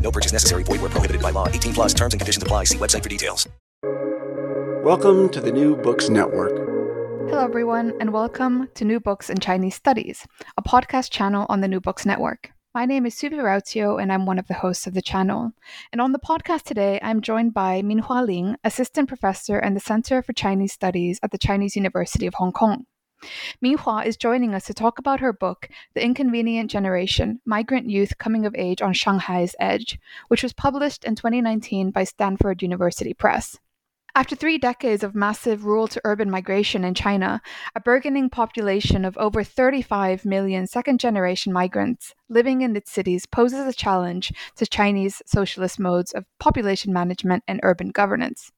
No purchase necessary. Void where prohibited by law. 18 plus terms and conditions apply. See website for details. Welcome to the New Books Network. Hello, everyone, and welcome to New Books in Chinese Studies, a podcast channel on the New Books Network. My name is Suvi Rautio, and I'm one of the hosts of the channel. And on the podcast today, I'm joined by Minhua Ling, Assistant Professor in the Center for Chinese Studies at the Chinese University of Hong Kong. Minhua is joining us to talk about her book, The Inconvenient Generation Migrant Youth Coming of Age on Shanghai's Edge, which was published in 2019 by Stanford University Press. After three decades of massive rural to urban migration in China, a burgeoning population of over 35 million second generation migrants living in its cities poses a challenge to Chinese socialist modes of population management and urban governance.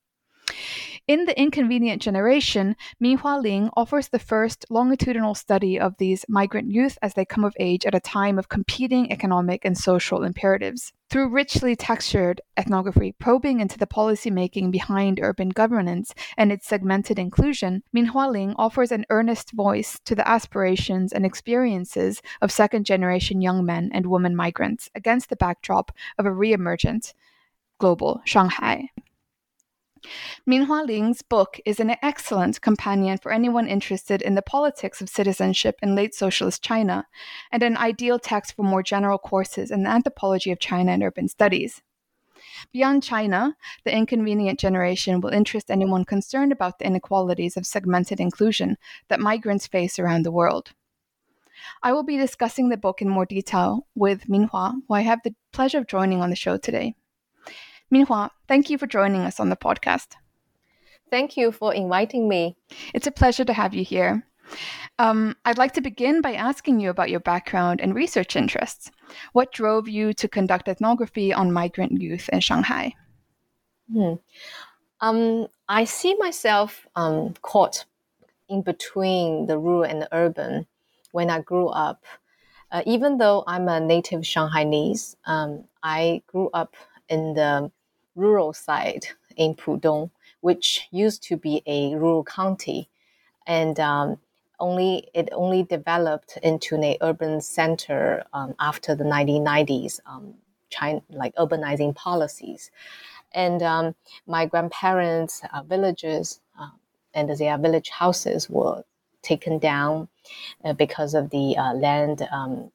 In The Inconvenient Generation, Minhua Ling offers the first longitudinal study of these migrant youth as they come of age at a time of competing economic and social imperatives. Through richly textured ethnography probing into the policymaking behind urban governance and its segmented inclusion, Minhua Ling offers an earnest voice to the aspirations and experiences of second generation young men and women migrants against the backdrop of a re-emergent global Shanghai. Minhua Ling's book is an excellent companion for anyone interested in the politics of citizenship in late socialist China, and an ideal text for more general courses in the anthropology of China and urban studies. Beyond China, The Inconvenient Generation will interest anyone concerned about the inequalities of segmented inclusion that migrants face around the world. I will be discussing the book in more detail with Minhua, who I have the pleasure of joining on the show today. Minhua, thank you for joining us on the podcast. Thank you for inviting me. It's a pleasure to have you here. Um, I'd like to begin by asking you about your background and research interests. What drove you to conduct ethnography on migrant youth in Shanghai? Hmm. Um, I see myself um, caught in between the rural and the urban when I grew up. Uh, even though I'm a native Shanghainese, um, I grew up in the rural side in Pudong, which used to be a rural county, and um, only it only developed into an urban center um, after the 1990s, um, China like urbanizing policies, and um, my grandparents' uh, villages uh, and their village houses were taken down uh, because of the uh, land um,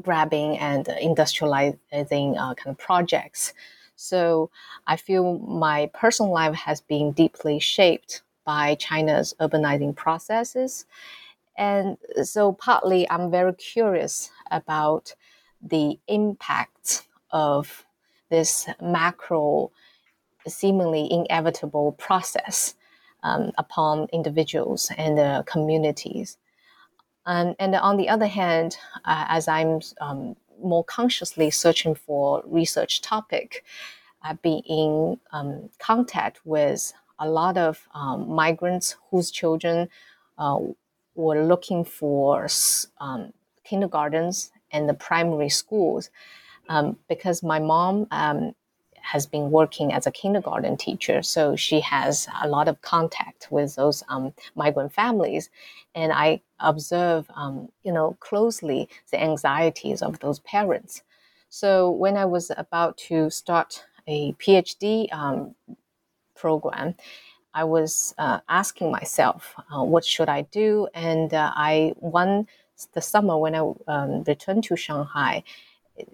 grabbing and industrializing uh, kind of projects. So I feel my personal life has been deeply shaped by China's urbanizing processes. And so partly I'm very curious about the impact of this macro, seemingly inevitable process um, upon individuals and uh, communities. Um, and on the other hand, uh, as I'm um, more consciously searching for research topic, I've been in um, contact with a lot of um, migrants whose children uh, were looking for um, kindergartens and the primary schools um, because my mom has been working as a kindergarten teacher, so she has a lot of contact with those um, migrant families, and I observe, um, you know, closely the anxieties of those parents. So when I was about to start a PhD um, program, I was uh, asking myself, uh, what should I do? And uh, I one the summer when I um, returned to Shanghai,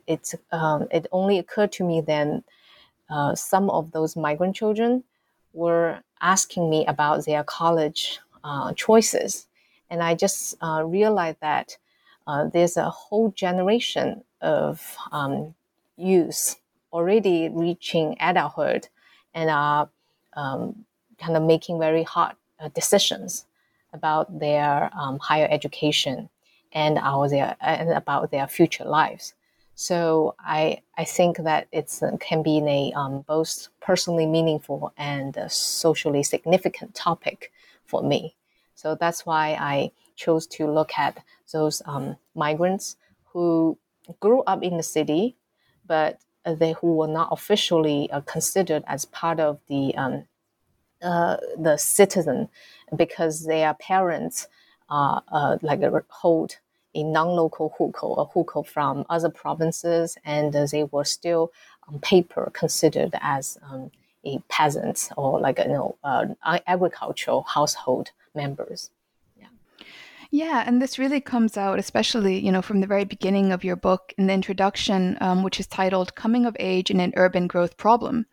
it, um, it only occurred to me then uh, some of those migrant children were asking me about their college uh, choices, and I just uh, realized that there's a whole generation of um, youth already reaching adulthood and are um, kind of making very hard uh, decisions about their um, higher education and our their and about their future lives. So I I think that it uh, can be a um, both personally meaningful and socially significant topic for me. So that's why I chose to look at those um, migrants who grew up in the city, but they who were not officially uh, considered as part of the um, uh, the citizen because their parents are uh, like hold a non-local hukou, a hukou from other provinces, and they were still on paper considered as um, a peasant or like you know uh, agricultural household members. Yeah, and this really comes out, especially you know, from the very beginning of your book in the introduction, um, which is titled "Coming of Age in an Urban Growth Problem."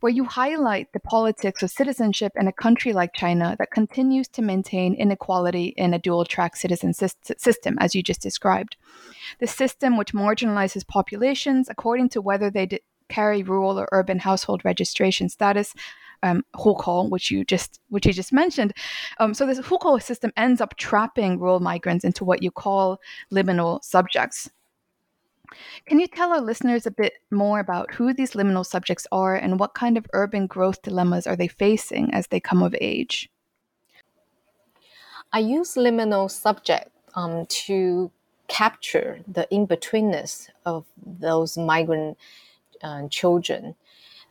Where you highlight the politics of citizenship in a country like China that continues to maintain inequality in a dual track citizen system, as you just described. The system which marginalizes populations according to whether they d- carry rural or urban household registration status. Um, hukou, which you just which you just mentioned, um, so this hukou system ends up trapping rural migrants into what you call liminal subjects, can you tell our listeners a bit more about who these liminal subjects are and what kind of urban growth dilemmas are they facing as they come of age? I use liminal subject um, to capture the in-betweenness of those migrant uh, children.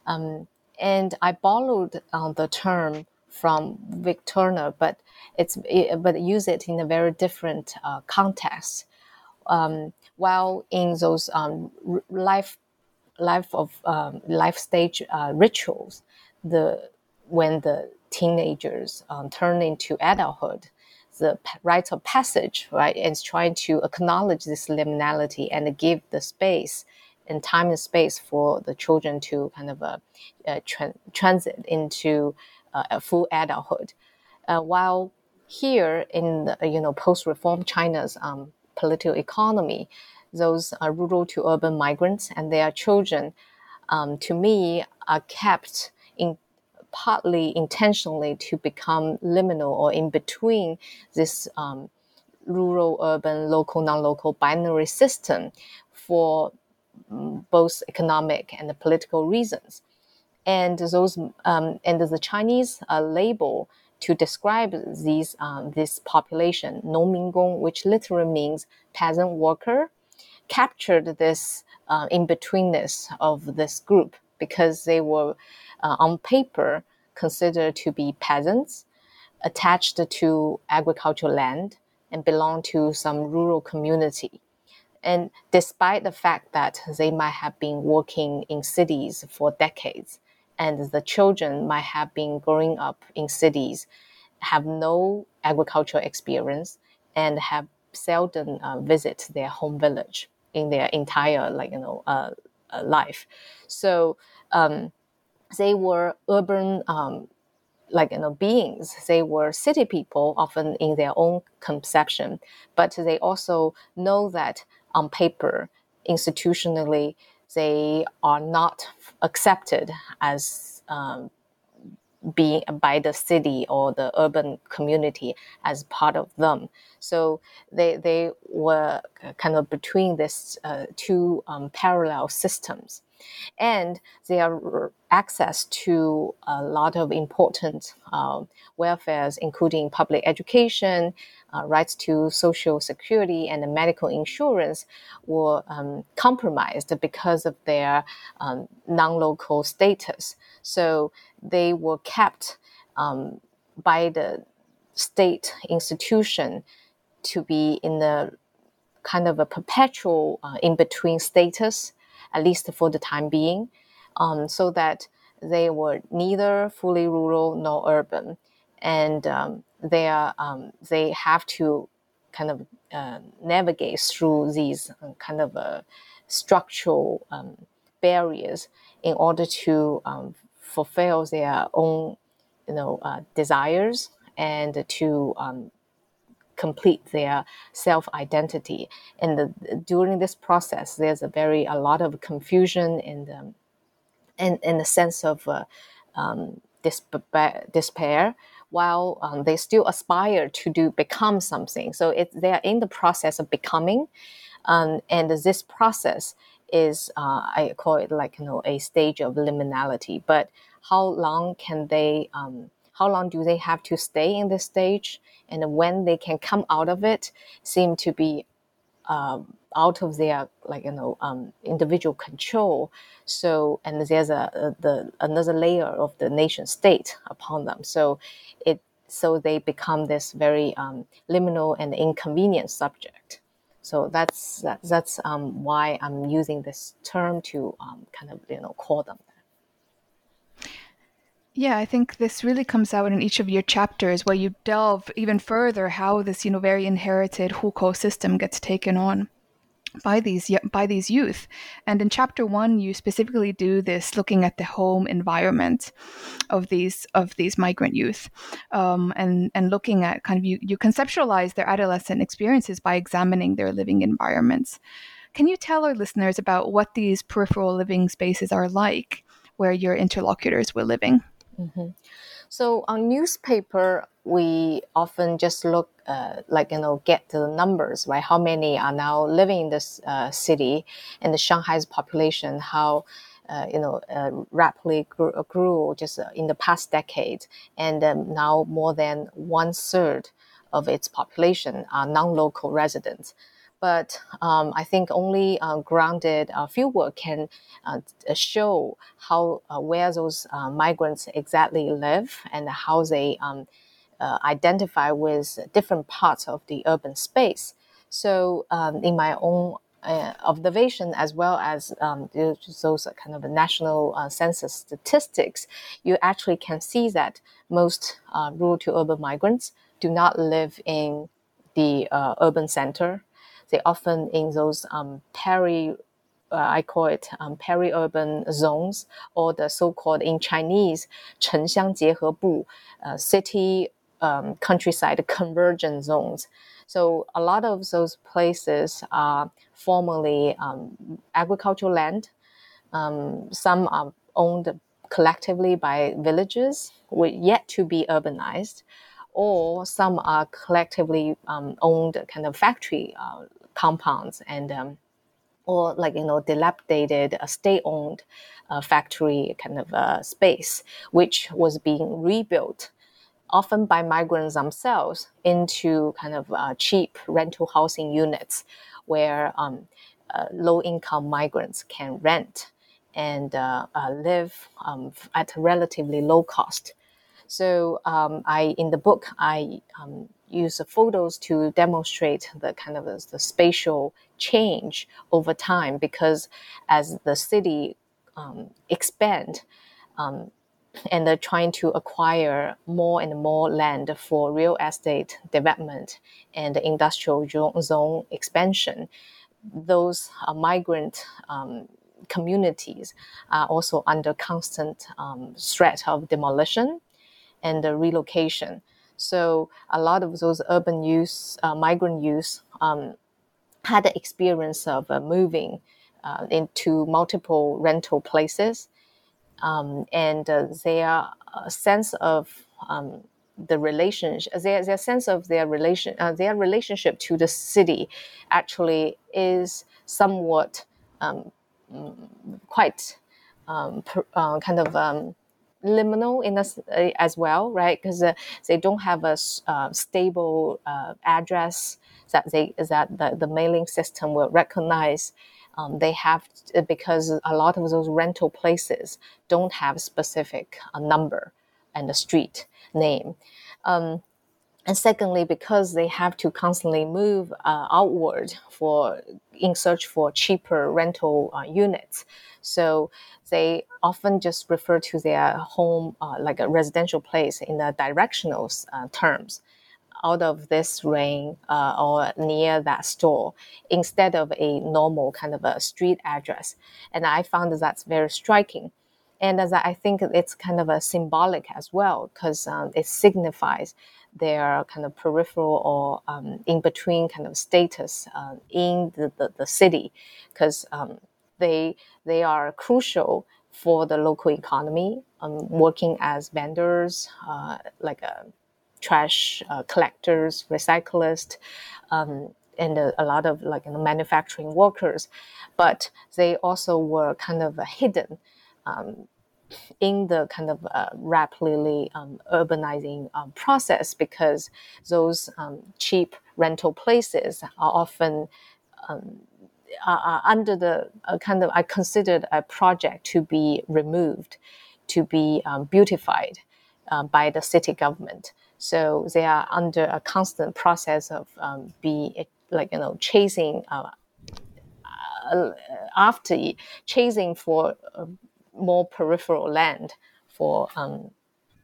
Um, and I borrowed uh, the term from Vic Turner, but it's it, but use it in a very different uh, context. Um, while in those um, life life of um, life stage uh, rituals, the when the teenagers um, turn into adulthood, the rite of passage, right, is trying to acknowledge this liminality and give the space and time and space for the children to kind of uh, uh, tra- transit into uh, a full adulthood. Uh, while here in the, you know post-reform China's um, political economy, those uh, rural to urban migrants and their children, um, to me, are kept in partly intentionally to become liminal or in between this um, rural, urban, local, non-local binary system for um, both economic and political reasons. And those um, and the Chinese uh, label to describe these, um, this population, Nongmingong, which literally means peasant worker, captured this uh, in-betweenness of this group because they were uh, on paper considered to be peasants attached to agricultural land and belong to some rural community. And despite the fact that they might have been working in cities for decades, and the children might have been growing up in cities, have no agricultural experience, and have seldom uh, visit their home village in their entire like you know uh, uh, life. So um, they were urban um, like you know beings. They were city people, often in their own conception, but they also know that on paper, institutionally, they are not accepted as um, being by the city or the urban community as part of them. So they they were kind of between these uh, two um, parallel systems. and their access to a lot of important uh, welfares, including public education, uh, rights to social security and medical insurance were um, compromised because of their um, non-local status. So they were kept um, by the state institution to be in the kind of a perpetual uh, in between status, at least for the time being, um, so that they were neither fully rural nor urban, and um, they are um, they have to kind of uh, navigate through these uh, kind of uh, structural um, barriers in order to um, fulfill their own you know uh, desires and to um, complete their self identity. And the, during this process, there's a very a lot of confusion and um, and in the sense of uh, um, despair while um, they still aspire to do become something. So it, they are in the process of becoming, um, and this process is uh, I call it like you know a stage of liminality. But how long can they? Um, how long do they have to stay in this stage? And when they can come out of it, seem to be um, out of their like you know um, individual control. So and there's a, a, the another layer of the nation state upon them. So it so they become this very um, liminal and inconvenient subject. So that's that, that's um, why I'm using this term to um, kind of you know call them. Yeah, I think this really comes out in each of your chapters where you delve even further how this, you know, very inherited hukou system gets taken on by these by these youth. And in chapter 1 you specifically do this looking at the home environment of these of these migrant youth. Um, and and looking at kind of you you conceptualize their adolescent experiences by examining their living environments. Can you tell our listeners about what these peripheral living spaces are like where your interlocutors were living? Mm-hmm. So on newspaper, we often just look uh, like you know get the numbers right. How many are now living in this uh, city, and the Shanghai's population how. Uh, you know, uh, rapidly grew, grew just uh, in the past decade, and um, now more than one third of its population are non-local residents but um, I think only uh, grounded uh, fieldwork can uh, show how uh, where those uh, migrants exactly live and how they um, uh, identify with different parts of the urban space. So, um, in my own observation, as well as um, those kind of national census statistics, you actually can see that most rural to urban migrants do not live in the urban center they often in those um, peri uh, I call it um, peri-urban zones, or the so-called in Chinese 城乡结合部, uh, city um, countryside convergence zones. So a lot of those places are formerly um, agricultural land. Um, some are owned collectively by villages, yet to be urbanized, or some are collectively um, owned kind of factory uh, compounds and um, or like you know dilapidated uh, state-owned uh, factory kind of uh, space, which was being rebuilt often by migrants themselves into kind of uh, cheap rental housing units where um, uh, low-income migrants can rent and uh, live um, at a relatively low cost. So um, I in the book I um, use photos to demonstrate the kind of the, the spatial change over time because as the city um, expand um, and they're trying to acquire more and more land for real estate development and industrial zone expansion, those uh, migrant um, communities are also under constant um, threat of demolition and relocation. So a lot of those urban youth, uh, migrant youth, um, had the experience of uh, moving uh, into multiple rental places, um, and uh, their uh, sense of um, the relationship, their, their sense of their relation, uh, their relationship to the city, actually is somewhat um, quite um, per, kind of um, liminal in us uh, as well, right? Because uh, they don't have a uh, stable uh, address that they that the, the mailing system will recognize. Um, they have to, because a lot of those rental places don't have specific uh, number and a street name. Um, and secondly, because they have to constantly move uh, outward for in search for cheaper rental uh, units, so they often just refer to their home uh, like a residential place in the directional uh, terms out of this ring uh, or near that store instead of a normal kind of a street address. And I found that that's very striking. And as I think it's kind of a symbolic as well because um, it signifies their kind of peripheral or um, in between kind of status uh, in the, the, the city. Because um, they they are crucial for the local economy um, working as vendors uh, like a uh, trash uh, collectors recyclists um, and a, a, lot of like you know, manufacturing workers. But they also were kind of hidden um, in the kind of uh, rapidly um, urbanizing um, process because those um, cheap rental places are often um, are under the uh, kind of I considered a project to be removed, to be um, beautified uh, by the city government. So they are under a constant process of um, be like you know chasing uh, uh after chasing for more peripheral land for um,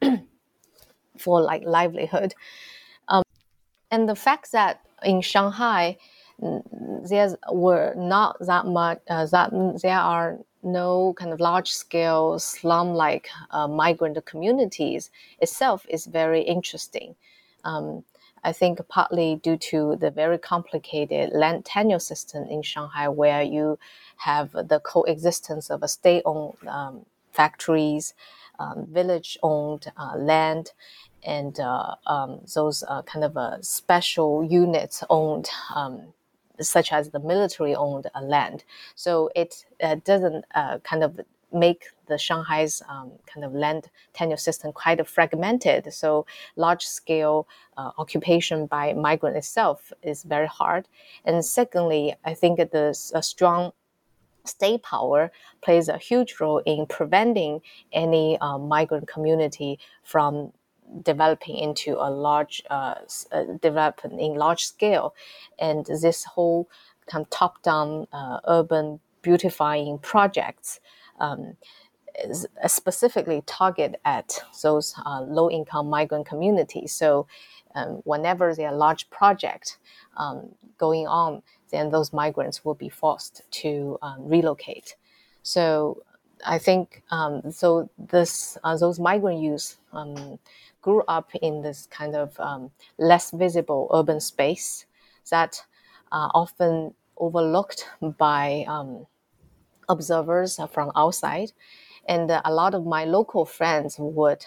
for like livelihood. Um, and the fact that in Shanghai there were not that much uh, that there are no kind of large scale slum like uh, migrant communities itself is very interesting. Um, I think partly due to the very complicated land tenure system in Shanghai, where you have the coexistence of a state-owned um, factories, um, village-owned uh, land, and uh, um, those uh, kind of uh, special units owned, um, such as the military-owned uh, land. So it uh, doesn't kind of make the Shanghai's um, kind of land tenure system quite fragmented. So large scale uh, occupation by migrant itself is very hard. And secondly, I think the strong state power plays a huge role in preventing any uh, migrant community from developing into a large uh, uh, development in large scale and this whole kind of top down uh, urban beautifying projects um, specifically target at those uh, low income migrant communities. So um, whenever there are large projects um, going on, then those migrants will be forced to um, relocate. So I think um, so. This uh, those migrant youth um, grew up in this kind of um, less visible urban space that uh, often overlooked by observers from outside. And a lot of my local friends would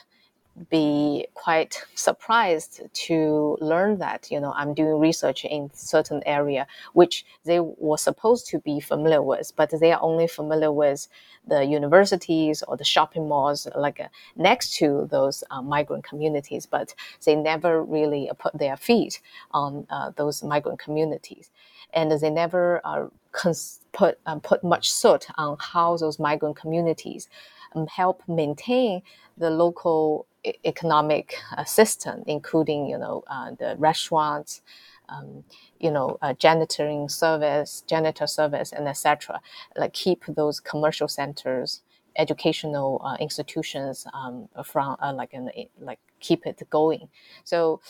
be quite surprised to learn that you know I'm doing research in certain area which they were supposed to be familiar with, but they are only familiar with the universities or the shopping malls like uh, next to those uh, migrant communities, but they never really put their feet on uh, those migrant communities, and they never uh, cons- put um, put much thought on how those migrant communities um, help maintain the local economic system, including you know uh, the restaurants, um, you know uh, janitoring service, janitor service, and etc. Like keep those commercial centers, educational uh, institutions um, from uh, like an, like keep it going. So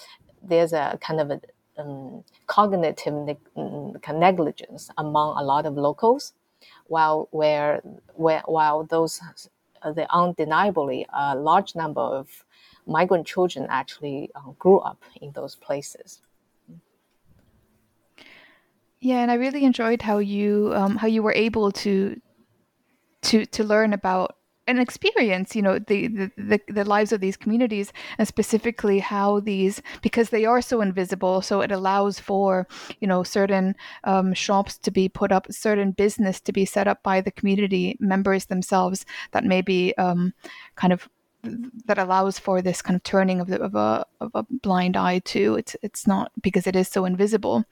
there's a kind of a um, cognitive mm, negligence among a lot of locals, while where, where while those the undeniably a large number of migrant children actually uh, grew up in those places. Yeah, and I really enjoyed how you um, how you were able to to to learn about and experience you know the, the, the the lives of these communities and specifically how these because they are so invisible so it allows for you know certain um, shops to be put up certain business to be set up by the community members themselves that maybe um, kind of that allows for this kind of turning of, the, of a of a blind eye to. It's it's not because it is so invisible.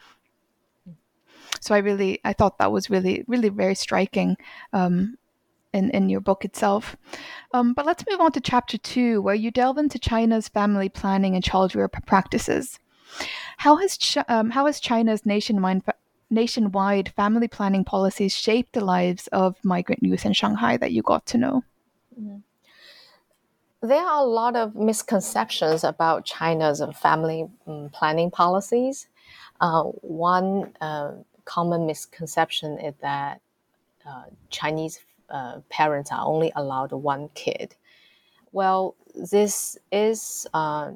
So i really i thought that was really really very striking um, in, in your book itself. Um, but let's move on to chapter two, where you delve into China's family planning and child rear practices. How has um, how has China's nationwide nationwide family planning policies shaped the lives of migrant youth in Shanghai that you got to know? Mm-hmm. There are a lot of misconceptions about China's family um, planning policies. Uh, one uh, common misconception is that uh, Chinese uh, parents are only allowed one kid. Well, this is uh,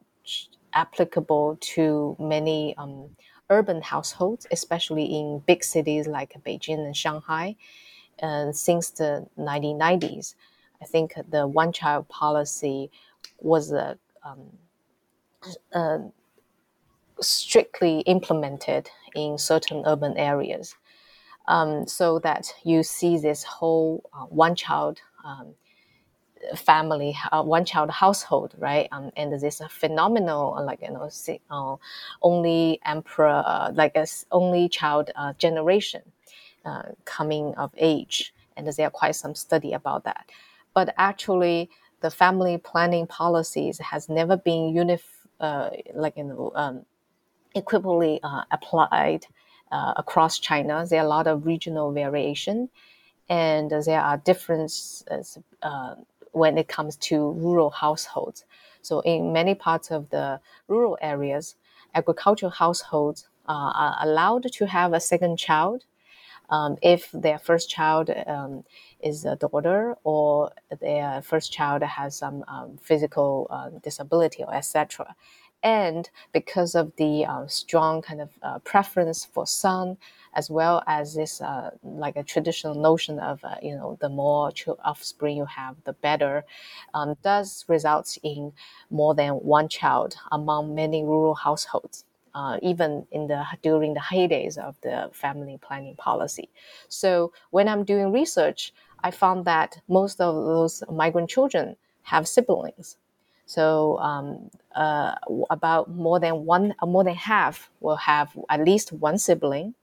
applicable to many um, urban households, especially in big cities like Beijing and Shanghai. Since the 1990s, I think the one child policy was uh, um, uh, strictly implemented in certain urban areas um, so that you see this whole uh, one child um, family, uh, one child household, right? Um, and this phenomenal, uh, like you know, uh, only emperor, uh, like a only child uh, generation coming of age, and there are quite some study about that. But actually, the family planning policies has never been unif- like you know, um, equivalently applied uh, across China. There are a lot of regional variation, and there are differences uh, when it comes to rural households. So, in many parts of the rural areas, agricultural households uh, are allowed to have a second child um, if their first child um, is a daughter or their first child has some um, physical uh, disability or etc and because of the uh, strong kind of uh, preference for son as well as this uh, like a traditional notion of uh, you know the more offspring you have the better um, does result in more than one child among many rural households uh, even in the during the heydays of the family planning policy. So when i'm doing research i found that most of those migrant children have siblings so um, uh, about more than one, more than half will have at least one sibling,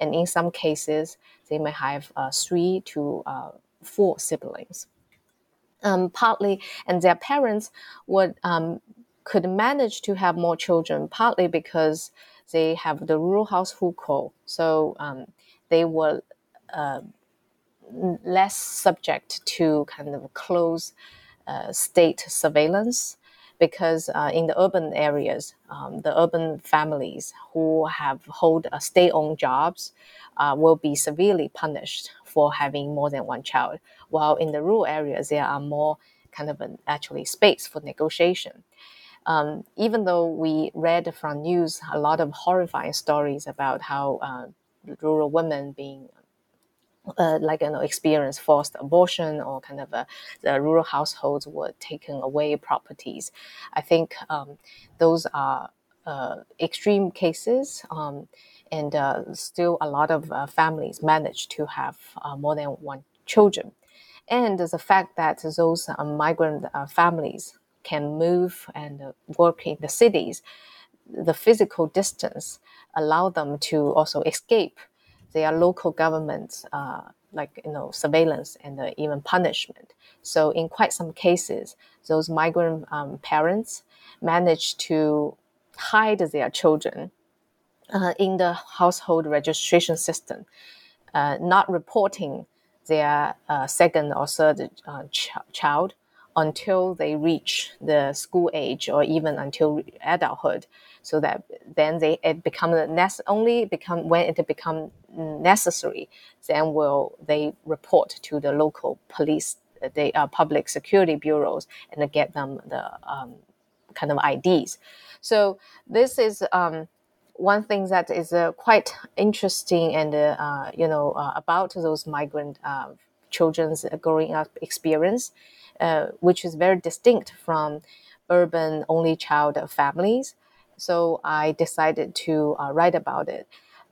and in some cases they may have uh, three to uh, four siblings. Um, partly, and their parents would um, could manage to have more children, partly because they have the rural house hukou, so um, they were uh, less subject to kind of close state surveillance because uh, in the urban areas, um, the urban families who have hold uh, stay-on jobs uh, will be severely punished for having more than one child, while in the rural areas there are more kind of an actually space for negotiation. Um, even though we read from news a lot of horrifying stories about how uh, rural women being uh, like you know experience forced abortion or kind of a, the rural households were taken away properties. I think um, those are uh, extreme cases. Um, and uh, still, a lot of uh, families manage to have uh, more than one children. And the fact that those uh, migrant families can move and work in the cities, the physical distance allow them to also escape their local governments, uh, like you know surveillance and uh, even punishment. So in quite some cases, those migrant um, parents manage to hide their children uh, in the household registration system, uh, not reporting their uh, second or third uh, ch- child until they reach the school age or even until adulthood so that then they it become nece- only become when it become necessary then will they report to the local police the uh, public security bureaus and get them the um, kind of IDs so this is um, one thing that is uh, quite interesting and uh, you know uh, about those migrant uh, children's growing up experience uh, which is very distinct from urban only child families. So I decided to uh, write about it.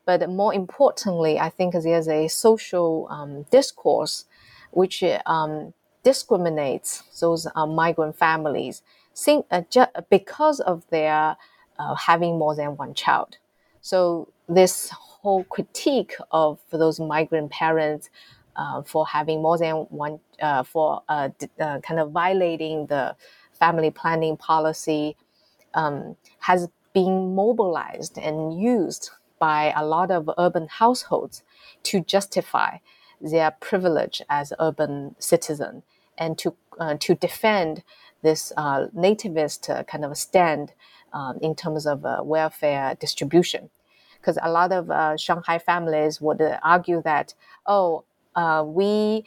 But more importantly, I think there's a social um, discourse which um, discriminates those uh, migrant families think, uh, because of their uh, having more than one child. So this whole critique of those migrant parents uh, for having more than one, uh, for uh, uh, kind of violating the family planning policy, um, has been mobilized and used by a lot of urban households to justify their privilege as urban citizen and to uh, to defend this uh, nativist uh, kind of stand um, in terms of uh, welfare distribution. Because a lot of uh, Shanghai families would argue that, oh, uh, we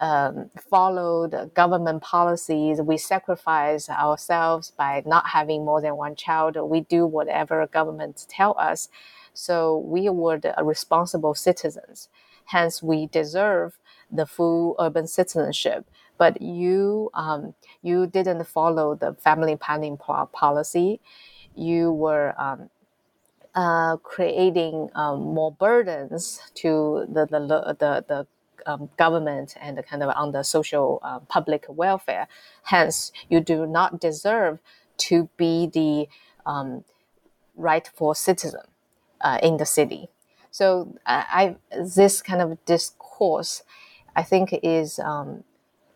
um, followed government policies, we sacrifice ourselves by not having more than one child, we do whatever governments tell us. So we were the responsible citizens. Hence, we deserve the full urban citizenship. But you, um, you didn't follow the family planning policy. You were um, uh, creating um, more burdens to the the the, the um, government and kind of on the social uh, public welfare. Hence, you do not deserve to be the um, rightful citizen uh, in the city. So I, I, this kind of discourse, I think, is um,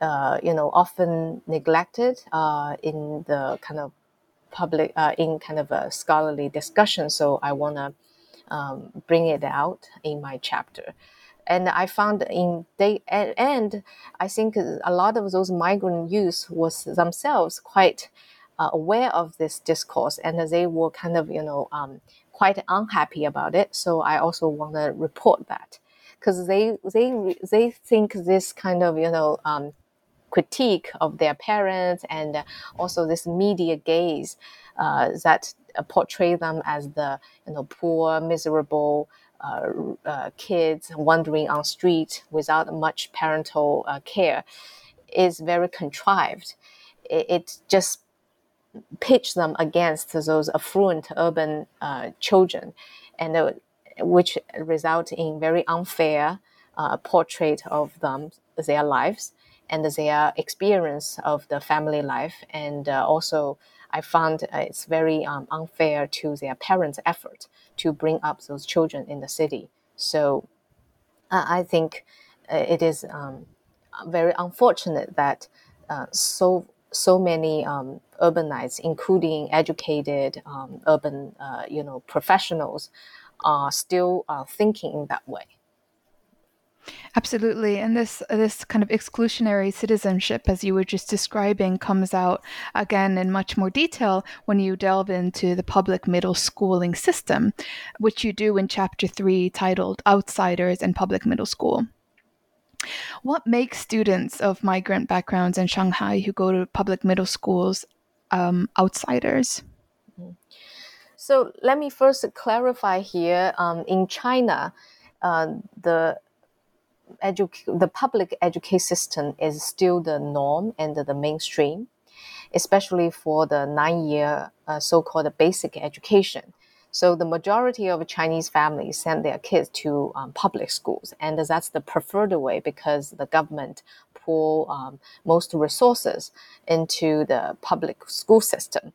uh, you know often neglected uh, in the kind of public uh, in kind of a scholarly discussion. So I want to um, bring it out in my chapter. And I found in they and I think a lot of those migrant youth was themselves quite uh, aware of this discourse, and they were kind of you know um, quite unhappy about it. So I also want to report that because they they they think this kind of you know um, critique of their parents and also this media gaze uh, that portray them as the you know poor, miserable. Uh, uh, kids wandering on street without much parental uh, care is very contrived. It, it just pitch them against those affluent urban uh, children, and which result in very unfair portrait of them, their lives, and their experience of the family life, and uh, also I found uh, it's very um, unfair to their parents' effort to bring up those children in the city. So I think uh, it is um, very unfortunate that so so many um, urbanites, including educated um, urban, uh, you know, professionals, are still uh, thinking in that way. Absolutely, and this this kind of exclusionary citizenship, as you were just describing, comes out again in much more detail when you delve into the public middle schooling system, which you do in chapter three, titled "Outsiders in Public Middle School." What makes students of migrant backgrounds in Shanghai who go to public middle schools um, outsiders? So let me first clarify here. Um, in China, uh, the edu- the public education system is still the norm and the mainstream, especially for the nine-year uh, so-called basic education. So the majority of Chinese families send their kids to um, public schools, and that's the preferred way because the government pour um, most resources into the public school system.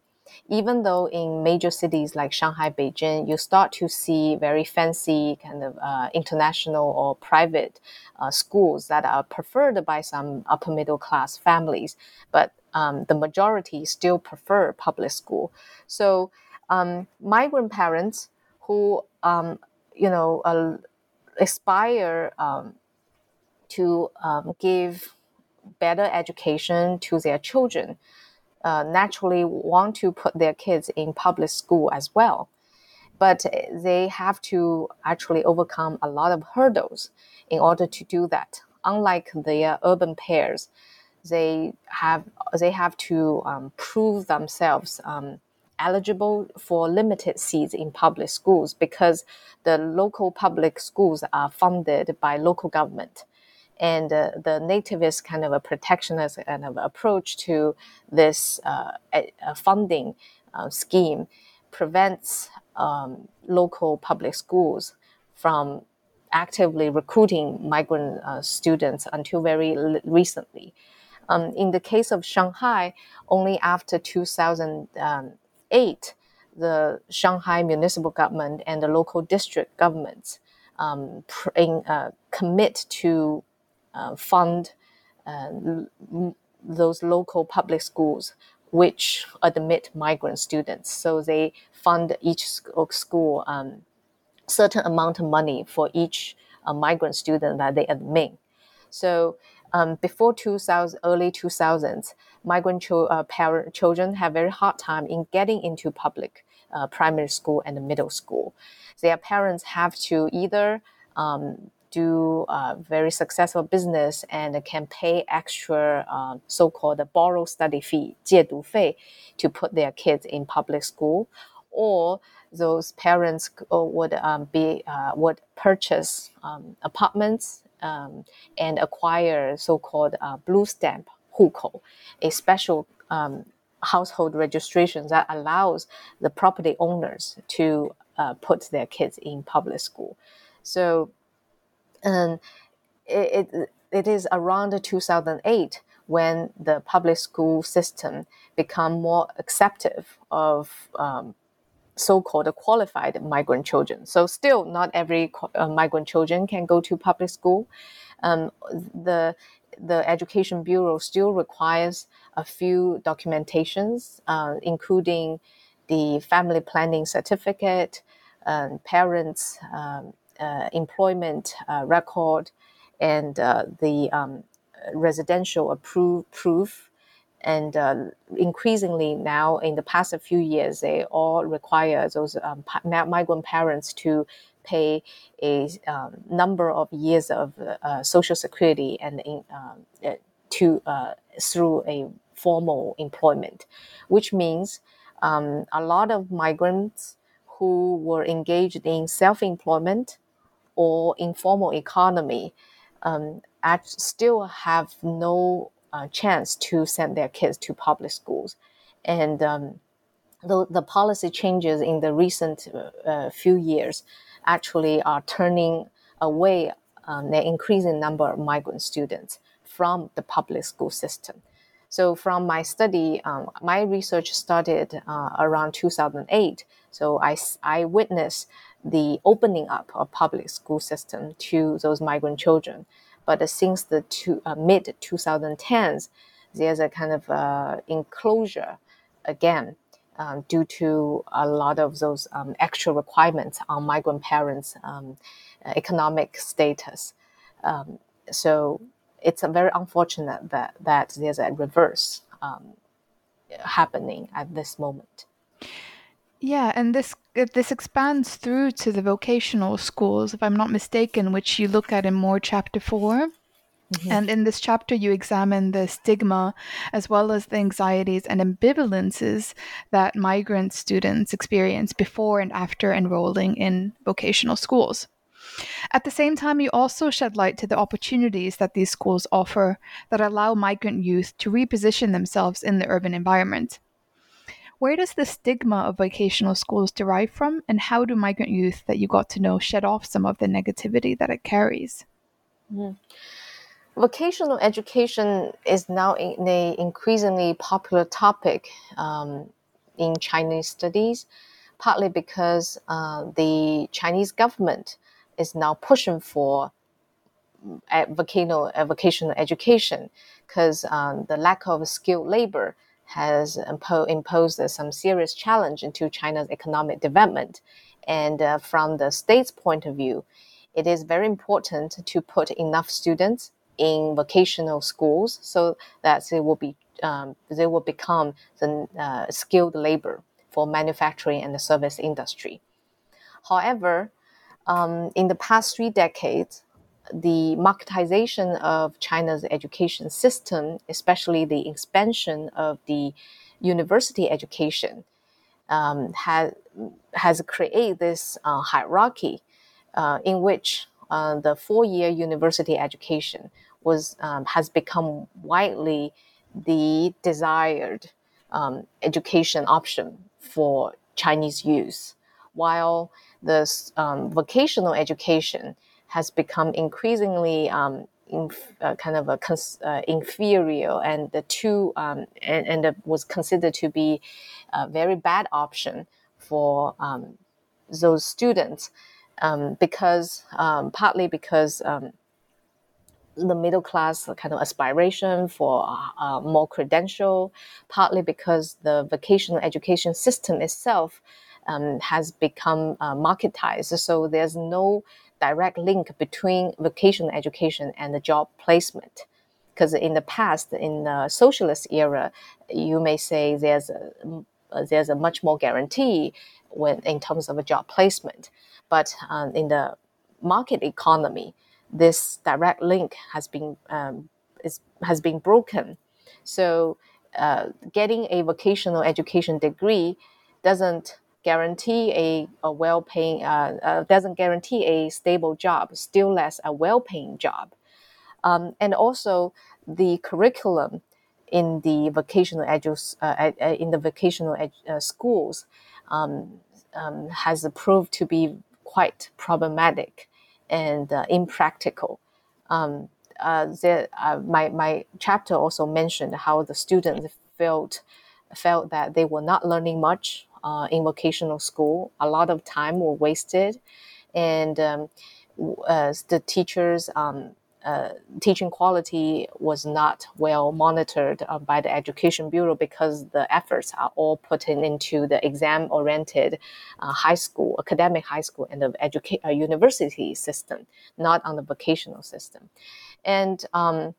Even though in major cities like Shanghai, Beijing, you start to see very fancy kind of uh, international or private uh, schools that are preferred by some upper middle class families, but um, the majority still prefer public school. So um, migrant parents who um, you know uh, aspire um, to um, give better education to their children uh, naturally want to put their kids in public school as well. But they have to actually overcome a lot of hurdles in order to do that. Unlike their urban peers they have they have to um, prove themselves um, eligible for limited seats in public schools because the local public schools are funded by local government And uh, the nativist kind of a protectionist kind of approach to this uh, funding uh, scheme prevents um, local public schools from actively recruiting migrant uh, students until very l- recently. Um, in the case of Shanghai, only after 2008, the Shanghai municipal government and the local district governments um, pr- in, uh, commit to fund uh, those local public schools which admit migrant students. So they fund each school um, certain amount of money for each uh, migrant student that they admit. So um, before 2000, early 2000s, migrant cho- uh, parent, children have very hard time in getting into public uh, primary school and middle school. Their parents have to either um, do a very successful business and can pay extra uh, so-called borrow study fee 借读费 to put their kids in public school or those parents uh, would um, be uh, would purchase um, apartments um, and acquire so-called uh, blue stamp 户口, a special um, household registration that allows the property owners to uh, put their kids in public school. So, and it, it, it is around 2008 when the public school system become more acceptive of um, so-called qualified migrant children. So still, not every uh, migrant children can go to public school. Um, the the Education Bureau still requires a few documentations, uh, including the family planning certificate, um, parents' um, employment uh, record, and uh, the um, residential approved proof. And uh, increasingly now in the past few years they all require those um, migrant parents to pay a um, number of years of uh, social security and in, um, uh, to uh, through a formal employment, which means um, a lot of migrants who were engaged in self-employment or informal economy um, still have no uh, chance to send their kids to public schools. And um, the, the policy changes in the recent uh, few years actually are turning away um, an increasing number of migrant students from the public school system. So, from my study, um, my research started uh, around 2008. So, I, I witnessed the opening up of public school system to those migrant children. But since the uh, mid 2010s, there's a kind of uh, enclosure again um, due to a lot of those um, extra requirements on migrant parents' um, economic status. Um, so it's very unfortunate that, that there's a reverse um, happening at this moment. Yeah, and this this expands through to the vocational schools, if I'm not mistaken, which you look at in more chapter 4 mm-hmm. And in this chapter, you examine the stigma as well as the anxieties and ambivalences that migrant students experience before and after enrolling in vocational schools. At the same time, you also shed light to the opportunities that these schools offer that allow migrant youth to reposition themselves in the urban environment. Where does the stigma of vocational schools derive from, and how do migrant youth that you got to know shed off some of the negativity that it carries? Mm. Vocational education is now an increasingly popular topic um, in Chinese studies, partly because uh, the Chinese government is now pushing for mm, vocational, vocational education because um, the lack of skilled labor has impo- imposed uh, some serious challenge into China's economic development. And uh, from the state's point of view, it is very important to put enough students in vocational schools so that they will be um, they will become the uh, skilled labor for manufacturing and the service industry. However, um, in the past three decades, the marketization of China's education system, especially the expansion of the university education, um, has has created this uh, hierarchy uh, in which uh, the four-year university education was um, has become widely the desired um, education option for Chinese youth, while the um, vocational education has become increasingly um, uh, kind of a cons- uh, inferior and the two um, and, and was considered to be a very bad option for um, those students um, because um, partly because um, the middle class kind of aspiration for uh, more credential, partly because the vocational education system itself um, has become uh, marketized. So there's no direct link between vocational education and the job placement. Because in the past, in the socialist era, you may say there's a, there's a much more guarantee when in terms of a job placement. But um, in the market economy, this direct link has been um, is, has been broken. So uh, getting a vocational education degree doesn't guarantee a, a well-paying uh, uh, doesn't guarantee a stable job, still less a well-paying job. Um, and also the curriculum in the vocational edu- uh, in the vocational edu- uh, schools um, um, has proved to be quite problematic and uh, impractical. Um, uh, uh, my my chapter also mentioned how the students felt felt that they were not learning much uh, in vocational school. A lot of time were wasted, and um, uh, the teachers um, uh, teaching quality was not well monitored uh, by the Education Bureau because the efforts are all put in into the exam oriented uh, high school, academic high school, and the educa- uh, university system, not on the vocational system. And um,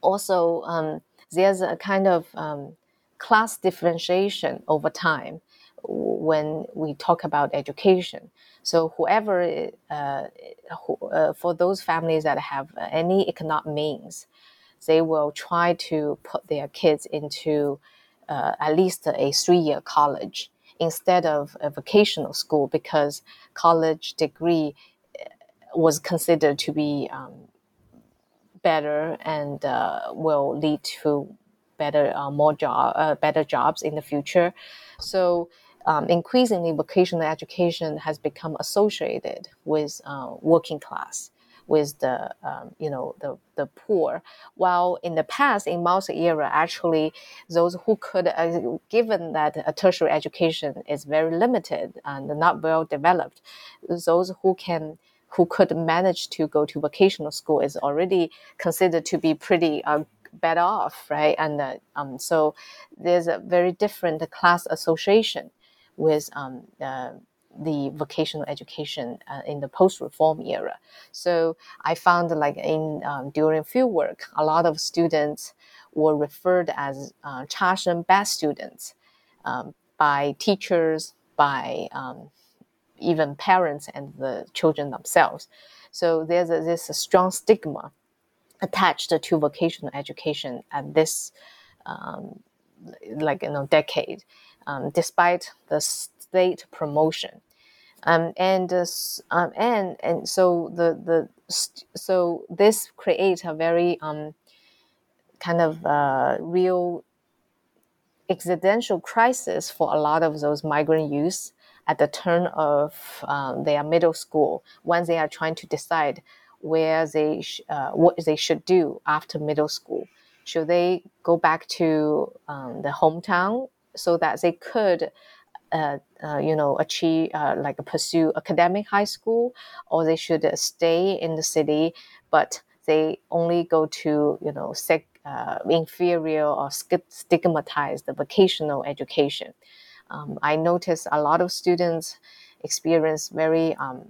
also, um, there's a kind of um, class differentiation over time when we talk about education. So whoever, uh, who, uh, for those families that have any economic means, they will try to put their kids into uh, at least a three-year college instead of a vocational school because college degree uh, was considered to be um, better and uh, will lead to better, uh, more job, better jobs in the future. So um, increasingly vocational education has become associated with uh, working class with the um, you know the the poor. While in the past in Mao's era actually those who could uh, given that a tertiary education is very limited and not well developed those who can who could manage to go to vocational school is already considered to be pretty uh, better off right? And uh, um, so there's a very different class association with um, uh, the vocational education uh, in the post-reform era. So I found like in um, during fieldwork, a lot of students were referred as uh, bad students um, by teachers, by um, even parents and the children themselves. So there's a, there's a strong stigma attached to vocational education at this um, like you know decade um, despite the state promotion. Um, and uh, um, and and so the the so this creates a very um, kind of uh, real existential crisis for a lot of those migrant youth at the turn of um, their middle school when they are trying to decide where they sh- uh, what they should do after middle school. Should they go back to um, the hometown so that they could uh, uh, you know achieve uh, like pursue academic high school or they should stay in the city but they only go to you know sec, uh, inferior or stigmatized vocational education. Um, i notice a lot of students experience very um,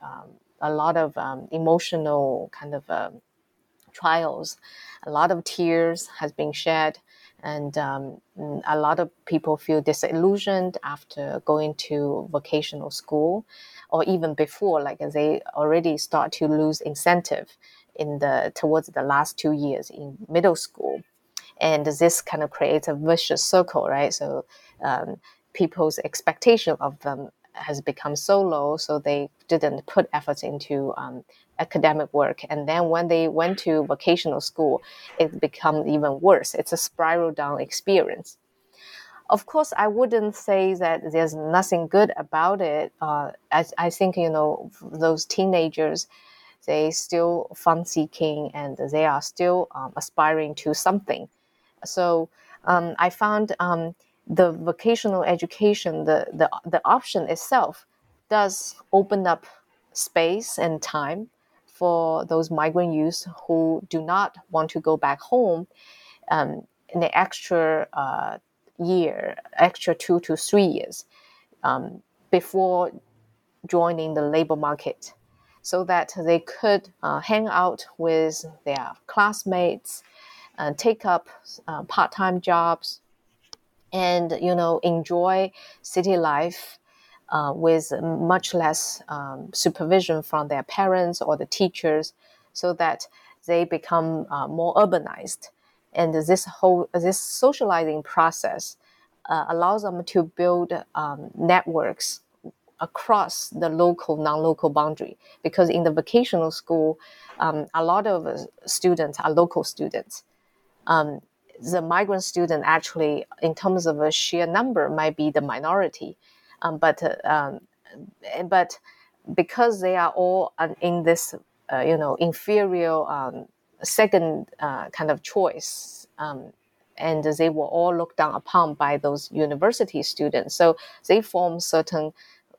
um, a lot of um, emotional kind of um, trials. A lot of tears has been shed and um, a lot of people feel disillusioned after going to vocational school or even before like they already start to lose incentive in the towards the last two years in middle school. And this kind of creates a vicious circle right? So um, people's expectation of them has become so low, so they didn't put efforts into um, academic work. And then when they went to vocational school, it became even worse. It's a spiral down experience. Of course, I wouldn't say that there's nothing good about it. Uh, I, I think, you know, those teenagers, they still fun seeking and they are still um, aspiring to something. So um, I found um, the vocational education, the, the, the option itself, does open up space and time for those migrant youth who do not want to go back home um, in the extra uh, year, extra two to three years um, before joining the labor market, so that they could uh, hang out with their classmates, and take up uh, part-time jobs, and you know enjoy city life uh, with much less um, supervision from their parents or the teachers, so that they become uh, more urbanized. And this whole this socializing process uh, allows them to build um, networks across the local non-local boundary. Because in the vocational school, um, a lot of students are local students. Um, the migrant student actually, in terms of a sheer number, might be the minority, um, but uh, um, but because they are all in this, uh, you know, inferior um, second uh, kind of choice, um, and they were all looked down upon by those university students. So they form certain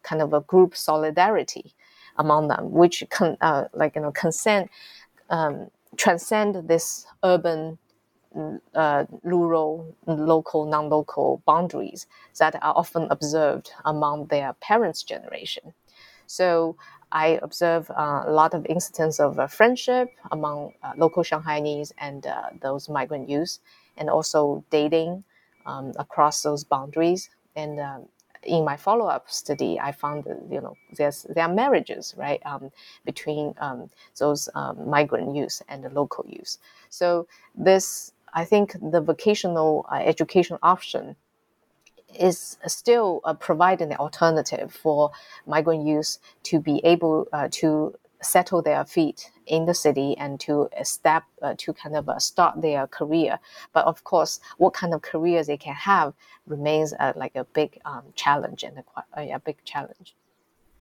kind of a group solidarity among them, which can, uh, like you know, consent um, transcend this urban uh, rural, local, non-local boundaries that are often observed among their parents' generation. So I observe uh, a lot of instances of uh, friendship among uh, local Shanghainese and uh, those migrant youth, and also dating um, across those boundaries. And um, in my follow-up study, I found you know there's there are marriages right um, between um, those um, migrant youth and the local youth. So this I think the vocational uh, education option is still uh, providing an alternative for migrant youth to be able uh, to settle their feet in the city and to step uh, to kind of uh, start their career. But of course, what kind of career they can have remains uh, like a big um, challenge and a, a big challenge.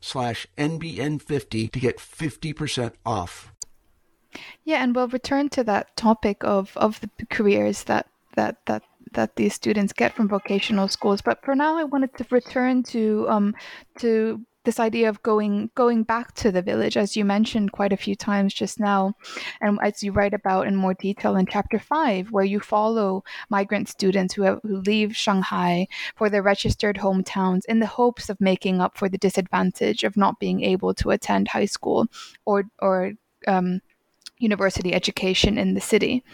slash NBN50 to get 50% off. Yeah, and we'll return to that topic of, of the careers that, that, that that these students get from vocational schools. But for now, I wanted to return to um, to this idea of going going back to the village, as you mentioned quite a few times just now, and as you write about in more detail in chapter five, where you follow migrant students who, have, who leave Shanghai for their registered hometowns in the hopes of making up for the disadvantage of not being able to attend high school or or um, university education in the city.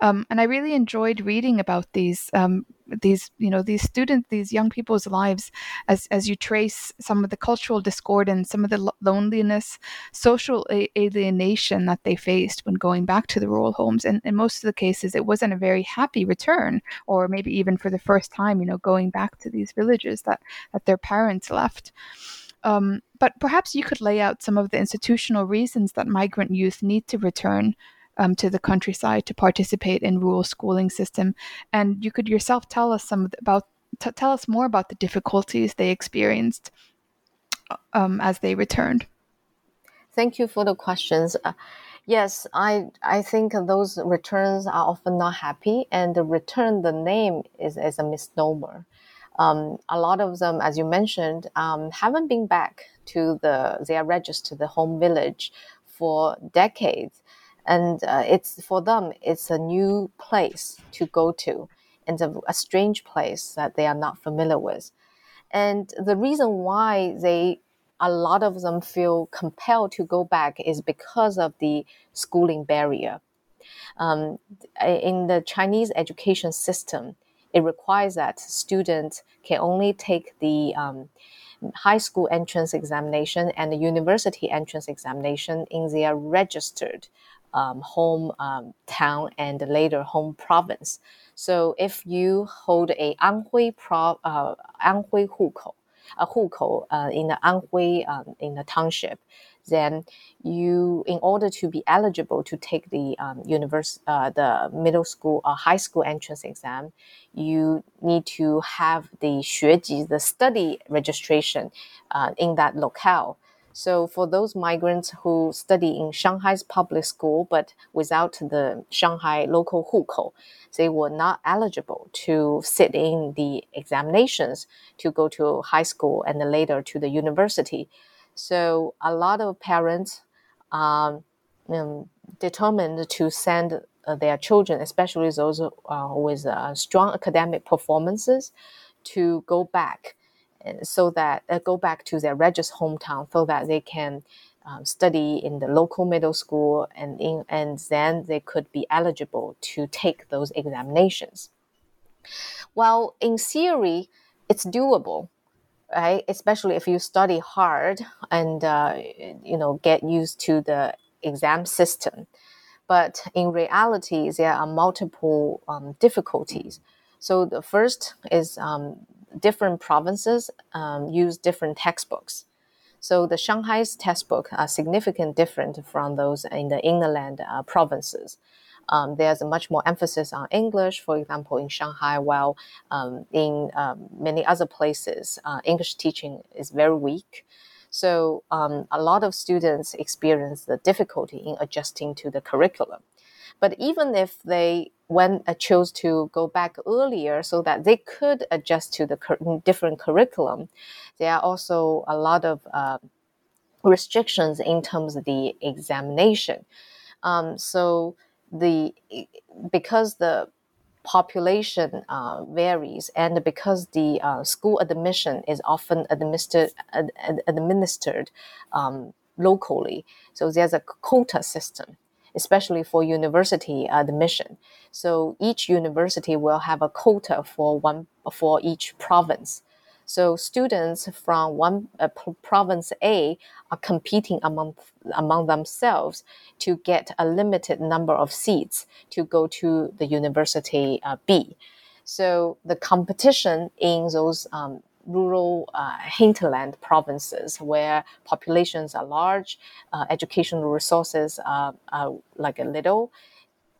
Um, and I really enjoyed reading about these um, these you know these students these young people's lives as as you trace some of the cultural discord and some of the loneliness social a- alienation that they faced when going back to the rural homes and in most of the cases it wasn't a very happy return or maybe even for the first time you know going back to these villages that that their parents left um, but perhaps you could lay out some of the institutional reasons that migrant youth need to return um, to the countryside to participate in rural schooling system, and you could yourself tell us some about t- tell us more about the difficulties they experienced um, as they returned. Thank you for the questions. Uh, yes, I I think those returns are often not happy, and the return the name is, is a misnomer. Um, a lot of them, as you mentioned, um, haven't been back to the they are registered the home village for decades, and uh, it's for them it's a new place to go to, and a, a strange place that they are not familiar with. And the reason why they a lot of them feel compelled to go back is because of the schooling barrier. Um, in the Chinese education system, it requires that students can only take the um, high school entrance examination and the university entrance examination in their registered um, home um, town and later home province. So if you hold a Anhui pro, uh, Anhui hukou, a hukou uh, in the Anhui um, in the township, then you, in order to be eligible to take the um, universe, uh, the middle school or high school entrance exam, you need to have the 学籍, the study registration uh, in that locale. So for those migrants who study in Shanghai's public school but without the Shanghai local hukou, they were not eligible to sit in the examinations to go to high school and later to the university. So a lot of parents are um, determined to send uh, their children, especially those uh, with uh, strong academic performances, to go back so that uh, go back to their registered hometown so that they can um, study in the local middle school and in, and then they could be eligible to take those examinations. Well, in theory, it's doable, right? Especially if you study hard and uh, you know get used to the exam system. But in reality, there are multiple um, difficulties. So the first is um, different provinces um, use different textbooks. So the Shanghai's textbook are significantly different from those in the inland uh, provinces. Um, there's a much more emphasis on English, for example, in Shanghai, while um, in um, many other places, uh, English teaching is very weak. So um, a lot of students experience the difficulty in adjusting to the curriculum. But even if they when I chose to go back earlier so that they could adjust to the cur- different curriculum, there are also a lot of uh, restrictions in terms of the examination. Um, so the because the population uh, varies and because the uh, school admission is often administered ad- administered um, locally, so there's a quota system especially for university admission. So each university will have a quota for one for each province. So students from one uh, province A are competing among among themselves to get a limited number of seats to go to the university uh, B. So the competition in those um, rural uh, hinterland provinces where populations are large, uh, educational resources are, are, like a little,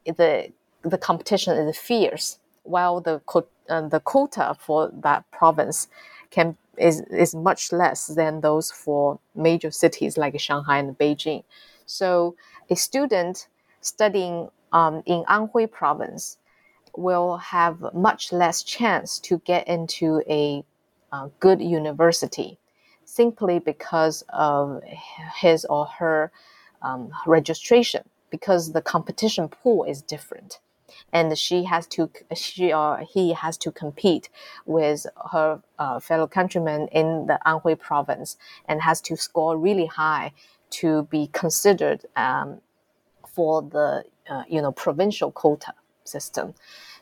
the the competition is fierce. While the uh, the quota for that province can is is much less than those for major cities like Shanghai and Beijing. So a student studying um, in Anhui province will have much less chance to get into a uh, good university simply because of his or her um, registration because the competition pool is different and she has to she or he has to compete with her uh, fellow countrymen in the Anhui province and has to score really high to be considered um, for the uh, you know provincial quota system.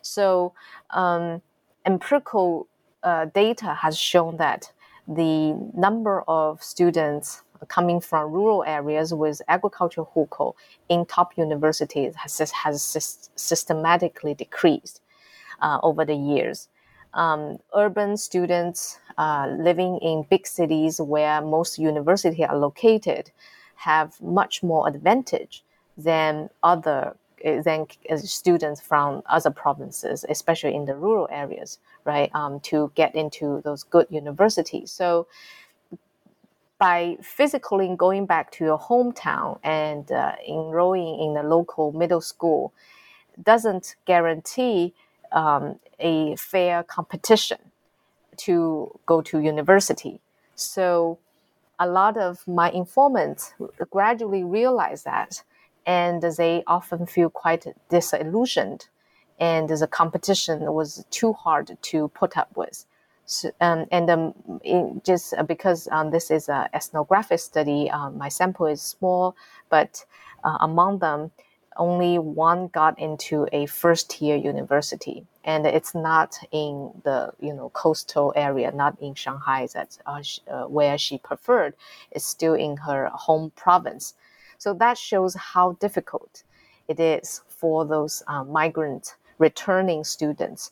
So um, empirical uh, data has shown that the number of students coming from rural areas with agricultural hukou in top universities has, has systematically decreased uh, over the years. Um, urban students uh, living in big cities where most universities are located have much more advantage than other than students from other provinces, especially in the rural areas, right, um, to get into those good universities. So by physically going back to your hometown and uh, enrolling in the local middle school doesn't guarantee um, a fair competition to go to university. So a lot of my informants gradually realize that, and they often feel quite disillusioned, and the competition was too hard to put up with. Um, and um, just because um, this is an ethnographic study, um, my sample is small, but uh, among them, only one got into a first tier university. And it's not in the you know coastal area not in shanghai that's uh, uh, where she preferred. It's still in her home province. So that shows how difficult it is for those uh, migrant returning students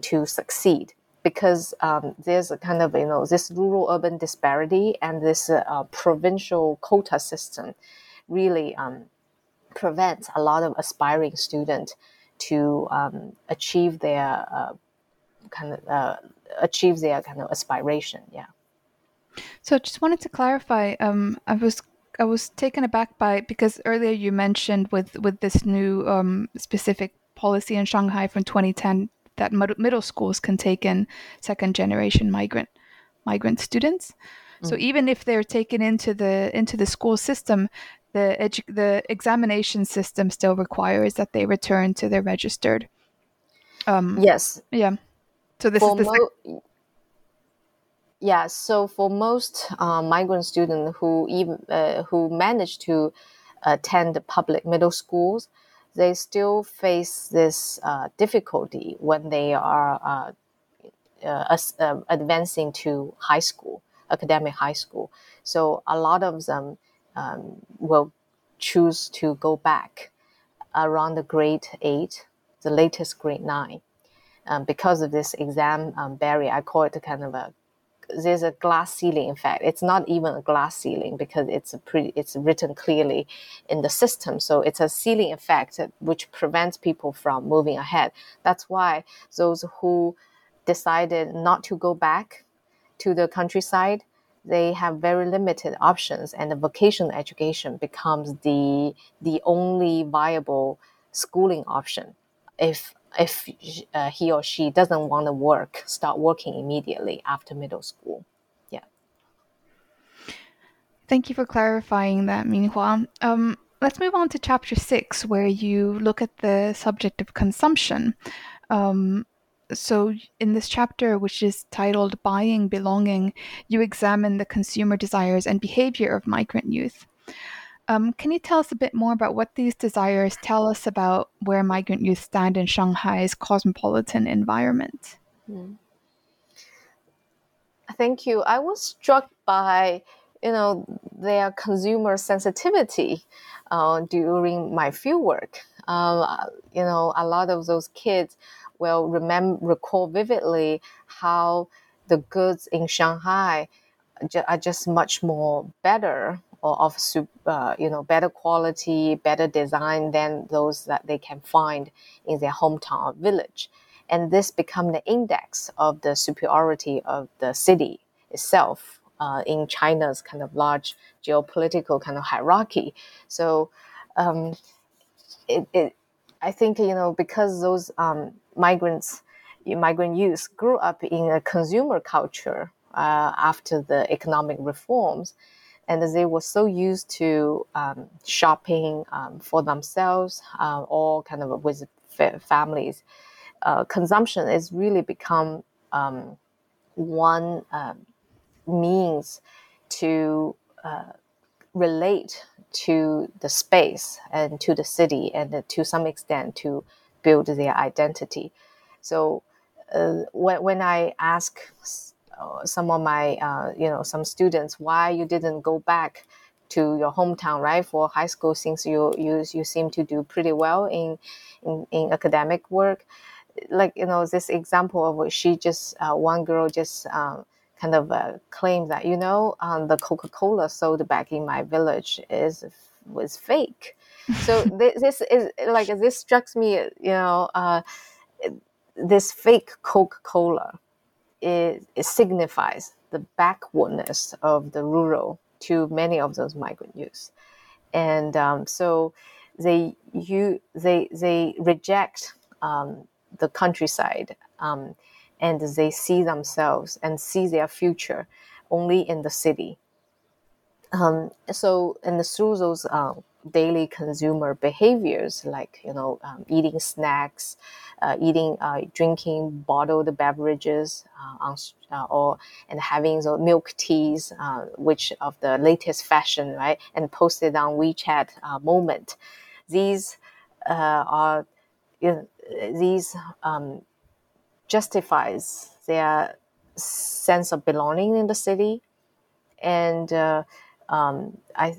to succeed because um, there's a kind of you know this rural urban disparity and this uh, provincial quota system really um, prevents a lot of aspiring students to um, achieve their uh, kind of uh, achieve their kind of aspiration. Yeah. So, I just wanted to clarify. Um, I was I was taken aback by because earlier you mentioned with with this new um, specific policy in Shanghai from 2010 that middle schools can take in second generation migrant migrant students. So mm. even if they're taken into the into the school system, the edu- the examination system still requires that they return to their registered. Um, yes. Yeah. So this for is the. Mo- sec- yeah. So for most uh, migrant students who even uh, who manage to attend public middle schools, they still face this uh, difficulty when they are uh, uh, uh, advancing to high school, academic high school. So a lot of them um, will choose to go back around the grade eight, the latest grade nine. Um, because of this exam um, barrier, I call it kind of a there's a glass ceiling. In fact, it's not even a glass ceiling because it's a pretty it's written clearly in the system. So it's a ceiling effect which prevents people from moving ahead. That's why those who decided not to go back to the countryside they have very limited options and the vocational education becomes the the only viable schooling option if if uh, he or she doesn't want to work start working immediately after middle school. Yeah. Thank you for clarifying that minhua. Um, let's move on to chapter six where you look at the subject of consumption. Um, so in this chapter which is titled buying belonging you examine the consumer desires and behavior of migrant youth um, can you tell us a bit more about what these desires tell us about where migrant youth stand in shanghai's cosmopolitan environment? Mm. thank you. I was struck by you know their consumer sensitivity uh, during my fieldwork um, you know a lot of those kids will remember recall vividly how the goods in Shanghai are just much more better or of uh, you know better quality, better design than those that they can find in their hometown or village, and this become the index of the superiority of the city itself uh, in China's kind of large geopolitical kind of hierarchy. So. Um, it, it, I think you know because those um, migrants, migrant youth grew up in a consumer culture uh, after the economic reforms, and they were so used to um, shopping um, for themselves uh, or kind of with families. Uh, consumption has really become um, one um, means to uh, relate to the space and to the city and to some extent to build their identity. So uh, when, when I ask uh, some of my, uh, you know, some students why you didn't go back to your hometown, right, for high school, since you you you seem to do pretty well in in, in academic work, like you know, this example of she just uh, one girl just. Um, kind of uh, claimed that you know um, the Coca-Cola sold back in my village is was fake. So this, this, is like this strikes me you know uh, this fake coca-cola it, it signifies the backwardness of the rural to many of those migrant youths, and um, so they you they they reject um, the countryside um, and they see themselves and see their future only in the city. Um, so and through those uh, daily consumer behaviors like you know um, eating snacks uh, eating uh, drinking bottled beverages uh, on, uh, or and having the milk teas uh, which of the latest fashion right and posted on wechat moment. These are you know, these um, justifies their sense of belonging in the city. And um, I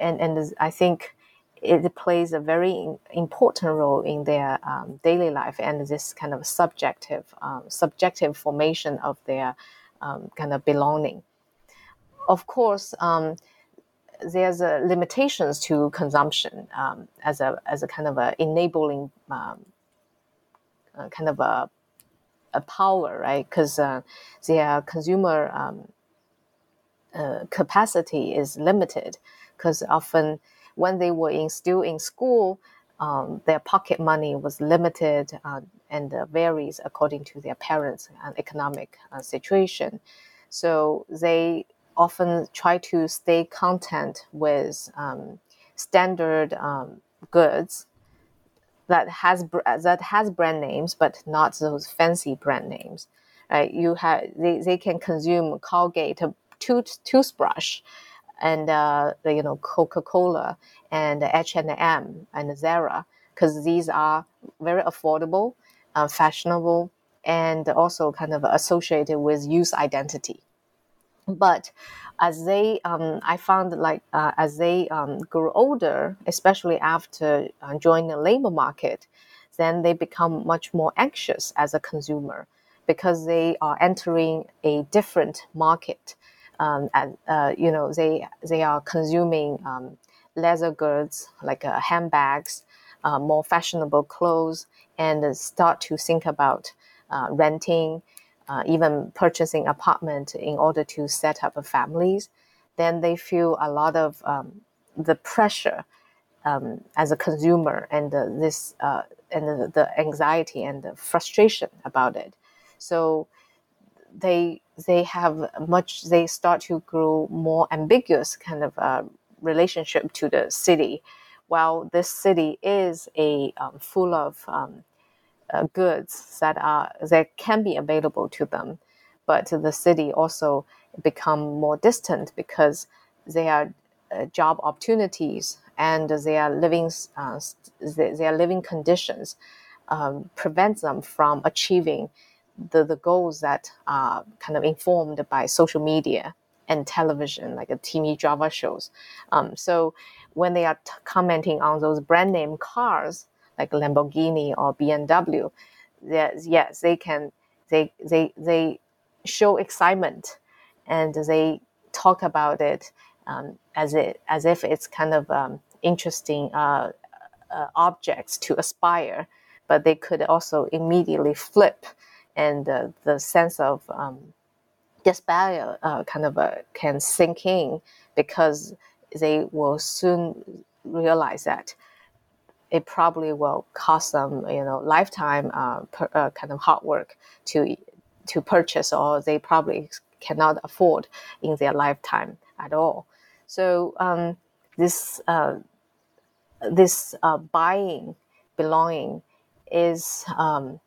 and and I think it plays a very important role in their um, daily life and this kind of subjective um, subjective formation of their um, kind of belonging. Of course, um, there's uh, limitations to consumption um, as a as a kind of a enabling um, kind of a a power, right? Because uh, their consumer uh, capacity is limited because often when they were in, still in school, um, their pocket money was limited uh, and uh, varies according to their parents' and economic uh, situation. So they often try to stay content with um, standard um, goods that has that has brand names, but not those fancy brand names. Right? You have they, they can consume Colgate tooth toothbrush and uh, the, you know Coca Cola and H and M and Zara because these are very affordable, uh, fashionable, and also kind of associated with youth identity. But as they, um, I found like uh, as they um, grew older, especially after uh, joining the labor market, then they become much more anxious as a consumer because they are entering a different market um, and uh, you know they they are consuming um, leather goods like uh, handbags, uh, more fashionable clothes, and start to think about uh, renting, uh, even purchasing apartment in order to set up families. Then they feel a lot of um, the pressure um, as a consumer and this uh, and the, the anxiety and the frustration about it. So they they have much they start to grow more ambiguous kind of uh, relationship to the city. While this city is a um, full of um, uh, goods that are that can be available to them but the city also become more distant because there are uh, job opportunities and their living uh, their living conditions um, prevent them from achieving the, the goals that are kind of informed by social media and television, like a TV drama shows. Um, so when they are t- commenting on those brand name cars, like Lamborghini or BMW, yes, they can, they, they, they show excitement and they talk about it um, as, it, as if it's kind of um, interesting uh, uh, objects to aspire, but they could also immediately flip and uh, the sense of um, despair uh, kind of uh, can sink in because they will soon realize that it probably will cost them, you know, lifetime uh, per, uh, kind of hard work to to purchase, or they probably cannot afford in their lifetime at all. So um, this uh, this buying belonging is um,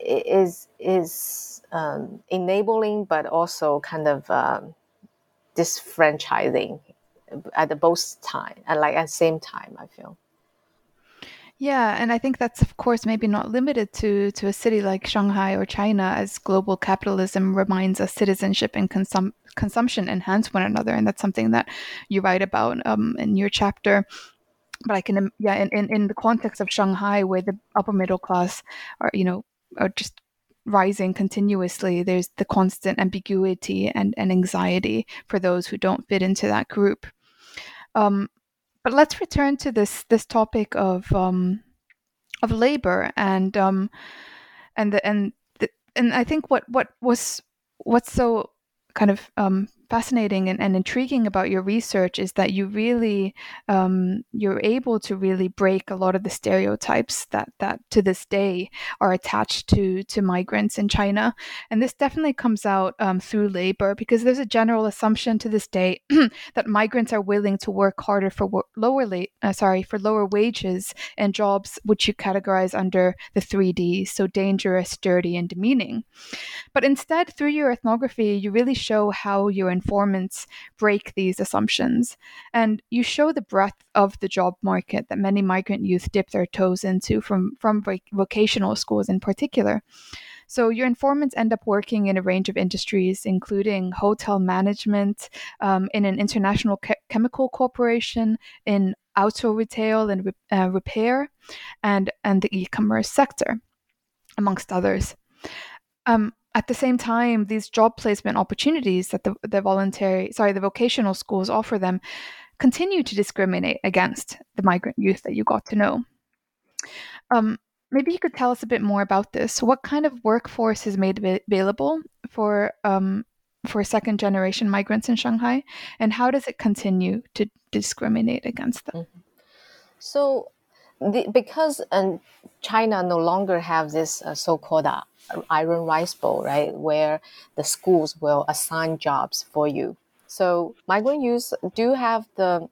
is is um, enabling, but also kind of um, disfranchising at the both time, and like at the same time. I feel. Yeah, and I think that's of course maybe not limited to to a city like Shanghai or China, as global capitalism reminds us citizenship and consum- consumption enhance one another, and that's something that you write about um, in your chapter. But I can, yeah, in, in, in the context of Shanghai, where the upper middle class are, you know, are just rising continuously, there's the constant ambiguity and, and anxiety for those who don't fit into that group. Um, but let's return to this this topic of um, of labor and um, and the, and the, and I think what what was what's so kind of um, fascinating and, and intriguing about your research is that you really um, you're able to really break a lot of the stereotypes that that to this day are attached to to migrants in China, and this definitely comes out um, through labor because there's a general assumption to this day that migrants are willing to work harder for lower la- uh, sorry for lower wages and jobs which you categorize under the three Ds, so dangerous, dirty, and demeaning. But instead, through your ethnography, you really show how your informants break these assumptions. And you show the breadth of the job market that many migrant youth dip their toes into from, from vocational schools in particular. So your informants end up working in a range of industries, including hotel management, um, in an international ke- chemical corporation, in auto retail and uh, repair, and and the e-commerce sector, amongst others. Um, at the same time, these job placement opportunities that the, the voluntary, sorry, the vocational schools offer them continue to discriminate against the migrant youth that you got to know. Um, maybe you could tell us a bit more about this. What kind of workforce is made available for um, for second generation migrants in Shanghai, and how does it continue to discriminate against them? Mm-hmm. So, the, because China no longer have this uh, so-called uh, iron rice bowl, right, where the schools will assign jobs for you. So migrant youth do have the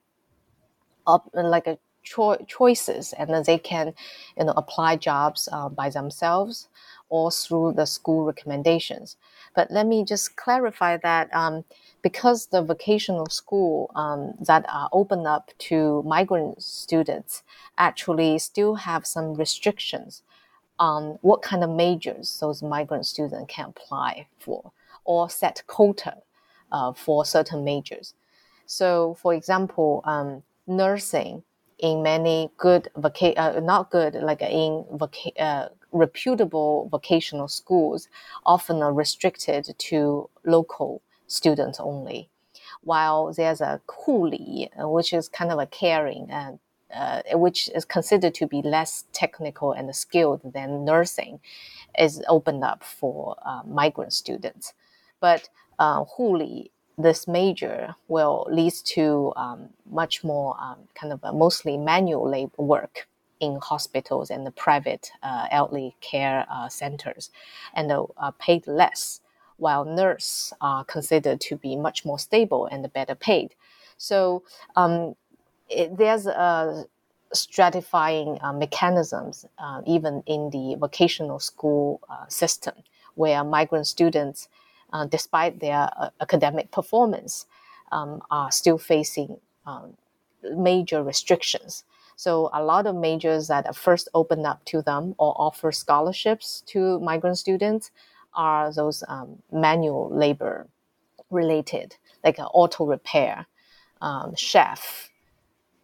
up like a cho- choices, and then they can, you know, apply jobs uh, by themselves or through the school recommendations. But let me just clarify that um, because the vocational school um, that are open up to migrant students actually still have some restrictions on what kind of majors those migrant students can apply for or set quota uh, for certain majors. So, for example, um, nursing in many good voca- uh, not good like in voca- uh, reputable vocational schools often are restricted to local students only while there's a huli uh, which is kind of a caring and uh, which is considered to be less technical and skilled than nursing, is opened up for uh, migrant students. But uh, Huli, this major, will lead to um, much more um, kind of mostly manual labor work in hospitals and the private uh, elderly care uh, centers, and uh, paid less. While nurse are considered to be much more stable and better paid. So um, it, there's a stratifying uh, mechanisms uh, even in the vocational school uh, system where migrant students uh, despite their uh, academic performance um, are still facing um, major restrictions. So a lot of majors that are first open up to them or offer scholarships to migrant students are those um, manual labor related like auto repair um, chef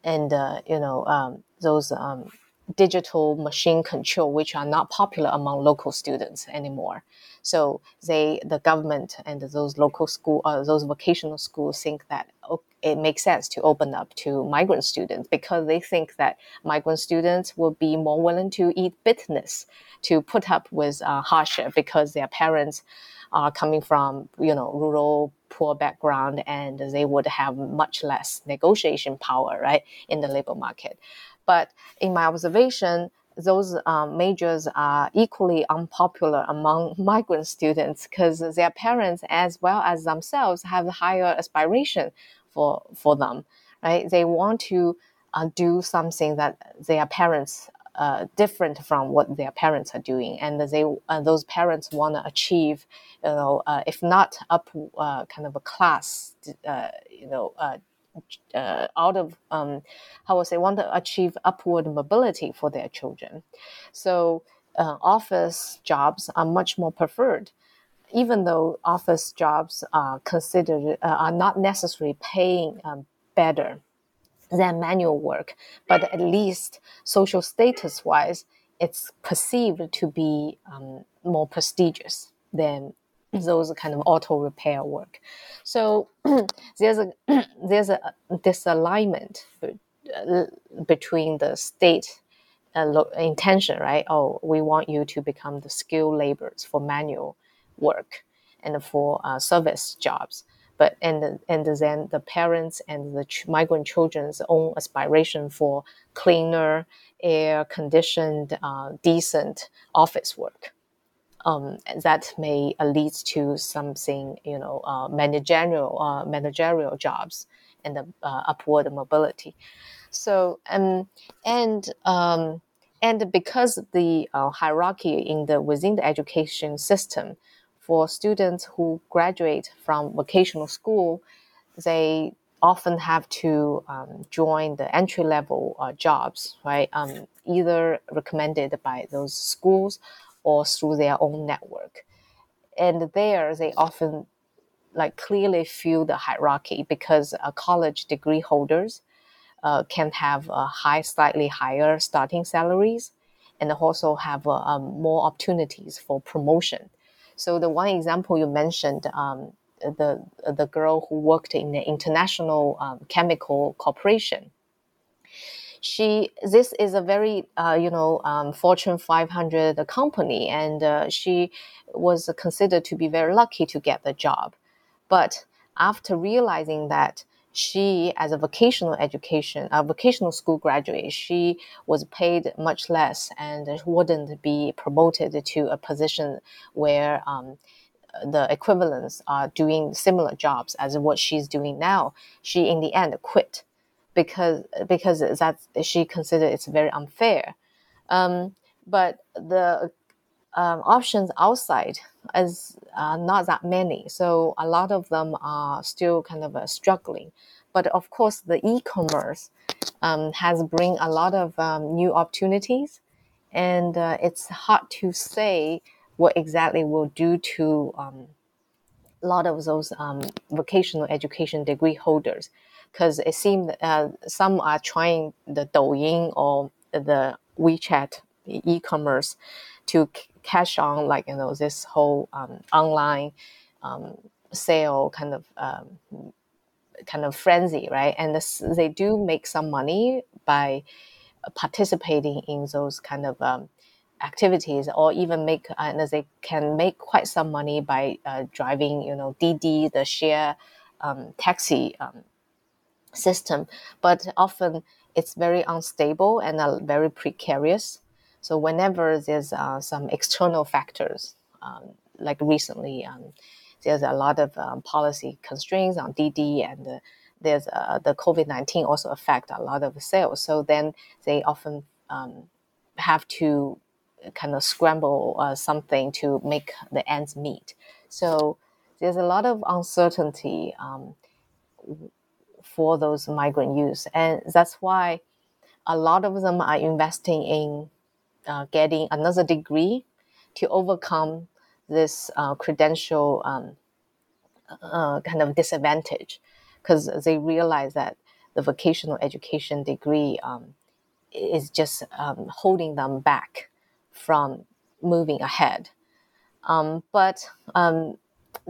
and uh, you know um, those um, digital machine control, which are not popular among local students anymore. So they, the government and those local school, uh, those vocational schools think that it makes sense to open up to migrant students because they think that migrant students will be more willing to eat bitterness, to put up with uh, hardship because their parents are coming from you know rural poor background and they would have much less negotiation power right in the labor market. But in my observation those um, majors are equally unpopular among migrant students because their parents as well as themselves have higher aspiration for for them right? They want to uh, do something that their parents uh, different from what their parents are doing, and they uh, those parents want to achieve, you know, uh, if not up uh, kind of a class, uh, you know, out of um, how would say want to achieve upward mobility for their children. So office jobs are much more preferred even though office jobs are considered are not necessarily paying um, better than manual work, but at least social status wise, it's perceived to be um, more prestigious than those kind of auto repair work. So there's a there's a disalignment uh, between the state uh, intention, right? Oh, we want you to become the skilled laborers for manual work and for uh, service jobs but and and then the parents and the ch- migrant children's own aspiration for cleaner, air conditioned, uh, decent office work. Um, that may uh, lead to something, you know, uh, managerial uh, managerial jobs and uh, upward mobility. So um, and um, and because the uh, hierarchy in the within the education system for students who graduate from vocational school, they often have to um, join the entry level uh, jobs, right? Um, either recommended by those schools or through their own network. And there, they often like clearly feel the hierarchy because uh, college degree holders uh, can have a high, slightly higher starting salaries, and also have uh, um, more opportunities for promotion. So the one example you mentioned, um, the the girl who worked in the international um, chemical corporation. She this is a very uh, you know um, Fortune 500 company, and uh, she was considered to be very lucky to get the job. But after realizing that she, as a vocational education, a vocational school graduate, she was paid much less and wouldn't be promoted to a position where um, the equivalents are doing similar jobs as what she's doing now. She, in the end, quit because because that she considered it's very unfair. Um, but the um, options outside is uh, not that many. So a lot of them are still kind of uh, struggling. But of course, the e-commerce um, has bring a lot of um, new opportunities, and uh, it's hard to say what exactly will do to um, a lot of those um, vocational education degree holders, because it seems uh, some are trying the Douyin or the WeChat e-commerce to cash on like you know this whole um, online um, sale kind of um, kind of frenzy, right? And this, they do make some money by participating in those kind of um, activities, or even make uh, and they can make quite some money by uh, driving, you know, Didi, the share um, taxi um, system. But often it's very unstable and uh, very precarious. So whenever there's uh, some external factors, um, like recently, um, there's a lot of um, policy constraints on Didi, and uh, there's uh, the COVID nineteen also affect a lot of sales. So then they often um, have to kind of scramble uh, something to make the ends meet. So there's a lot of uncertainty um, for those migrant youth, and that's why a lot of them are investing in uh, getting another degree to overcome this uh, credential um, uh, kind of disadvantage because they realize that the vocational education degree um, is just um, holding them back from moving ahead. Um, but um,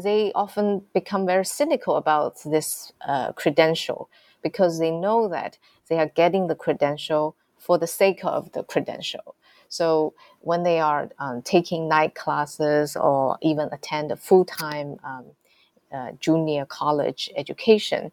they often become very cynical about this uh, credential because they know that they are getting the credential for the sake of the credential. So when they are um, taking night classes or even attend a full time um, uh, junior college education,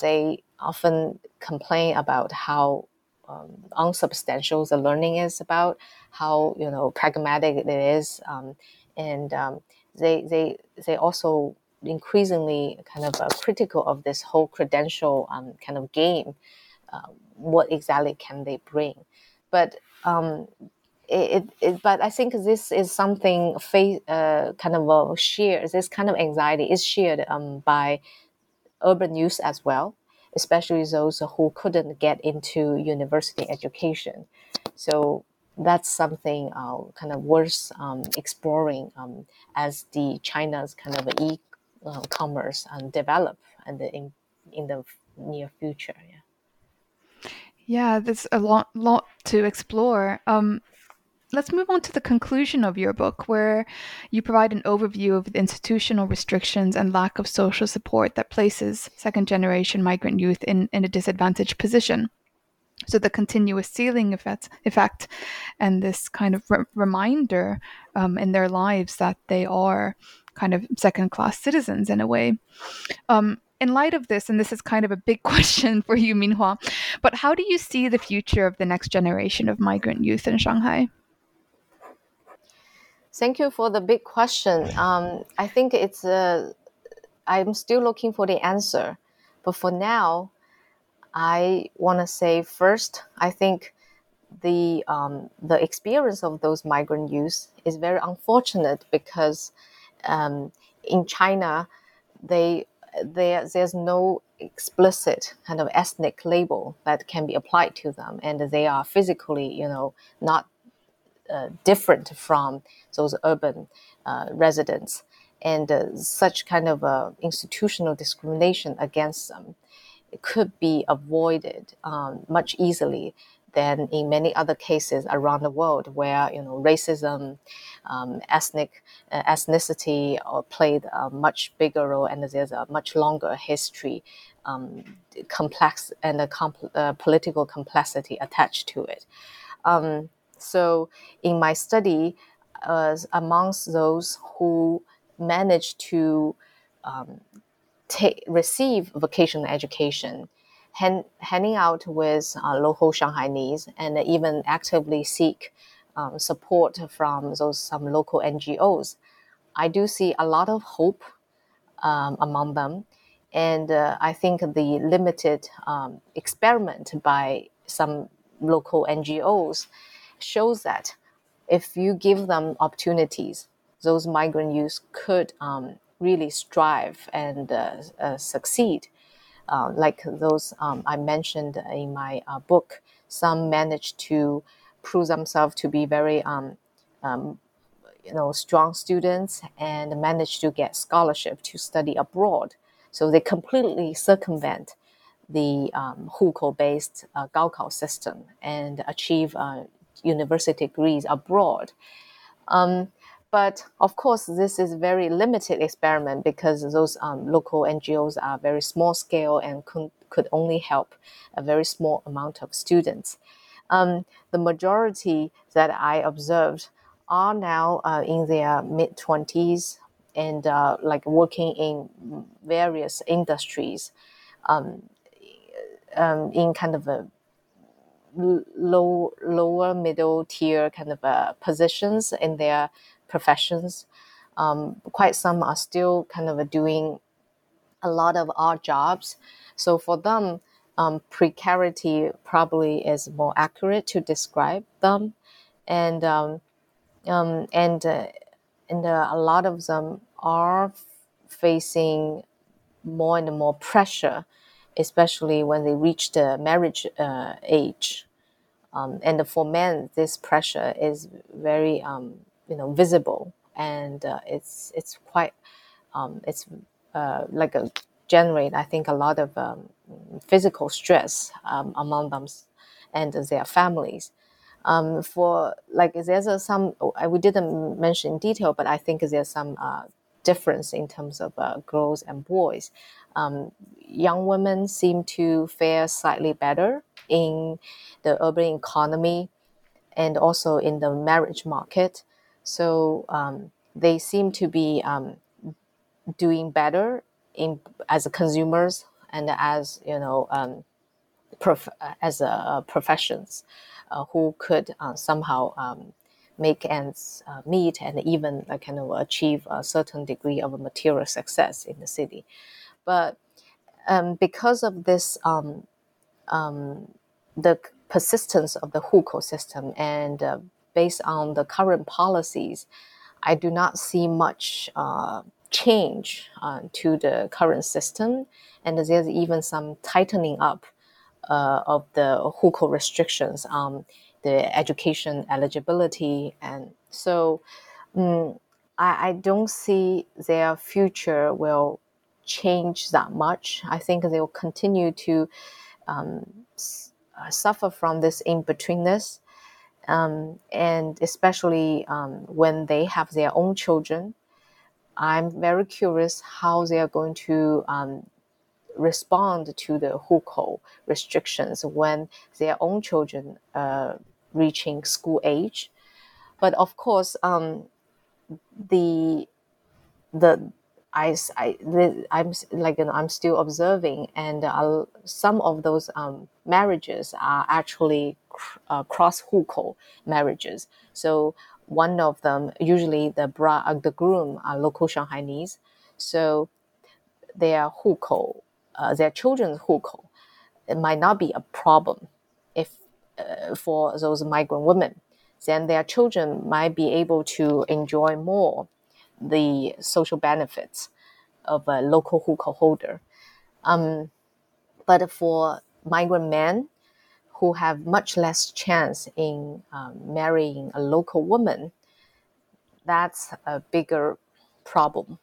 they often complain about how um, unsubstantial the learning is about, how you know pragmatic it is, um, and um, they they they also increasingly kind of uh, critical of this whole credential um, kind of game. Uh, what exactly can they bring? But um, it, it, but I think this is something face, uh, kind of shared, this kind of anxiety is shared um, by urban youth as well, especially those who couldn't get into university education. So that's something uh, kind of worth um, exploring um, as the China's kind of e-commerce and develop and in, in the near future. Yeah. Yeah, there's a lot, lot to explore. Um, Let's move on to the conclusion of your book, where you provide an overview of the institutional restrictions and lack of social support that places second generation migrant youth in, in a disadvantaged position. So, the continuous ceiling effect, effect and this kind of re- reminder um, in their lives that they are kind of second class citizens in a way. Um, in light of this, and this is kind of a big question for you, Minhua, but how do you see the future of the next generation of migrant youth in Shanghai? Thank you for the big question. Um, I think it's I'm still looking for the answer, but for now, I want to say first, I think the um, the experience of those migrant youth is very unfortunate because um, in China, they there there's no explicit kind of ethnic label that can be applied to them, and they are physically, you know, not uh, different from those urban uh, residents, and uh, such kind of uh, institutional discrimination against them could be avoided um, much easily than in many other cases around the world where you know racism, um, ethnic uh, ethnicity played a much bigger role, and there's a much longer history, um, complex and a compl- uh, political complexity attached to it. Um, so in my study, uh, amongst those who managed to um, take, receive vocational education, hand, hanging out with uh, local Shanghainese and even actively seek um, support from those some local NGOs. I do see a lot of hope um, among them, and uh, I think the limited um, experiment by some local NGOs shows that if you give them opportunities, those migrant youth could um, really strive and uh, uh, succeed. Uh, like those um, I mentioned in my uh, book, some managed to prove themselves to be very, um, um, you know, strong students and managed to get scholarship to study abroad. So they completely circumvent the um, hukou-based uh, Gaokao system and achieve uh, university degrees abroad. Um, but of course, this is very limited experiment because those um, local NGOs are very small scale and could, could only help a very small amount of students. Um, the majority that I observed are now uh, in their mid 20s and uh, like working in various industries um, um, in kind of a low lower middle tier kind of uh, positions in their professions. Um, quite some are still kind of doing a lot of odd jobs. So for them, um, precarity probably is more accurate to describe them, and um, um and uh, and uh, a lot of them are facing more and more pressure, especially when they reach the marriage uh, age. Um, and for men, this pressure is very um, you know visible and uh, it's it's quite um, it's uh, like a generate I think a lot of um, physical stress um, among them and their families. Um, for like there's a, some we didn't mention in detail, but I think there's some uh, difference in terms of uh, girls and boys. Um, young women seem to fare slightly better in the urban economy and also in the marriage market. So um, they seem to be um, doing better in as consumers and as you know um, prof- as a, professions uh, who could uh, somehow um, make ends uh, meet and even uh, kind of achieve a certain degree of material success in the city. But um, because of this, um, um, the persistence of the hukou system and uh, based on the current policies, I do not see much uh, change uh, to the current system, and there's even some tightening up uh, of the hukou restrictions on the education eligibility, and so um, I, I don't see their future will change that much. I think they will continue to um, uh, suffer from this in betweenness um, and especially um, when they have their own children. I'm very curious how they are going to um, respond to the hukou restrictions when their own children are reaching school age. But of course, um, the the I, I I'm like you know, I'm still observing, and uh, some of those um, marriages are actually uh, cross hukou marriages. So one of them, usually the bra, uh, the groom are local Shanghainese, so their hukou, uh, their children's hukou, it might not be a problem uh, for those migrant women. Then their children might be able to enjoy more the social benefits of a local hukou holder. Um, but for migrant men who have much less chance in um, marrying a local woman, that's a bigger problem.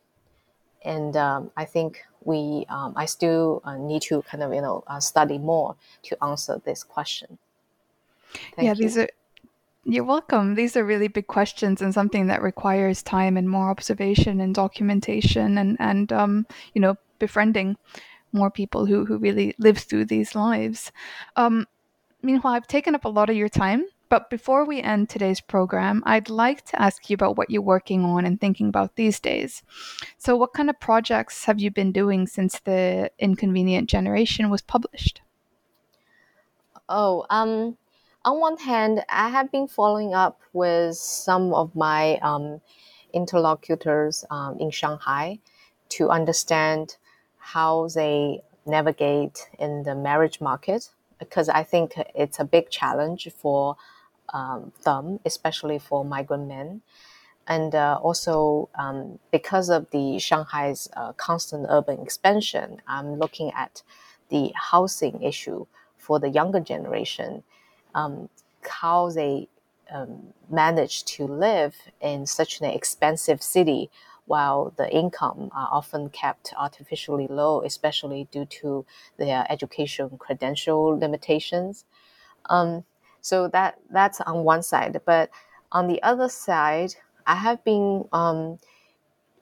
And um, I think we, um, I still uh, need to kind of, you know, uh, study more to answer this question. Thank yeah, you. these are you're welcome. These are really big questions and something that requires time and more observation and documentation and and um, you know befriending more people who who really live through these lives. Um, meanwhile, I've taken up a lot of your time, but before we end today's program, I'd like to ask you about what you're working on and thinking about these days. So, what kind of projects have you been doing since the Inconvenient Generation was published? Oh, um, on one hand, I have been following up with some of my um, interlocutors um, in Shanghai to understand how they navigate in the marriage market because I think it's a big challenge for um, them, especially for migrant men. And uh, also, um, because of the Shanghai's uh, constant urban expansion, I'm looking at the housing issue for the younger generation um, how they um, manage to live in such an expensive city while the income are often kept artificially low, especially due to their education credential limitations. Um, so that that's on one side, but on the other side, I have been um,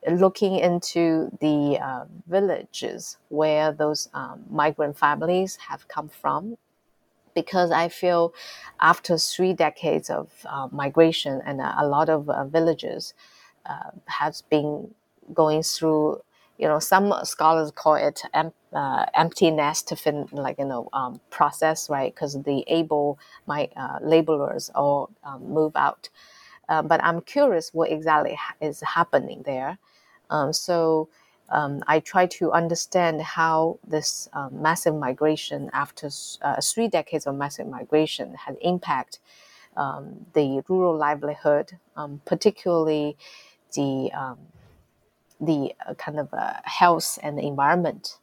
looking into the uh, villages where those um, migrant families have come from because I feel after three decades of uh, migration and a, a lot of uh, villages uh, has been going through, you know, some scholars call it em- uh, empty nest fin- like you know um, process, right? Because the able my uh, laborers all um, move out. Uh, but I'm curious what exactly ha- is happening there. Um, so um, I try to understand how this um, massive migration after uh, three decades of massive migration had impact um, the rural livelihood, um, particularly the um, the uh, kind of uh, health and environment,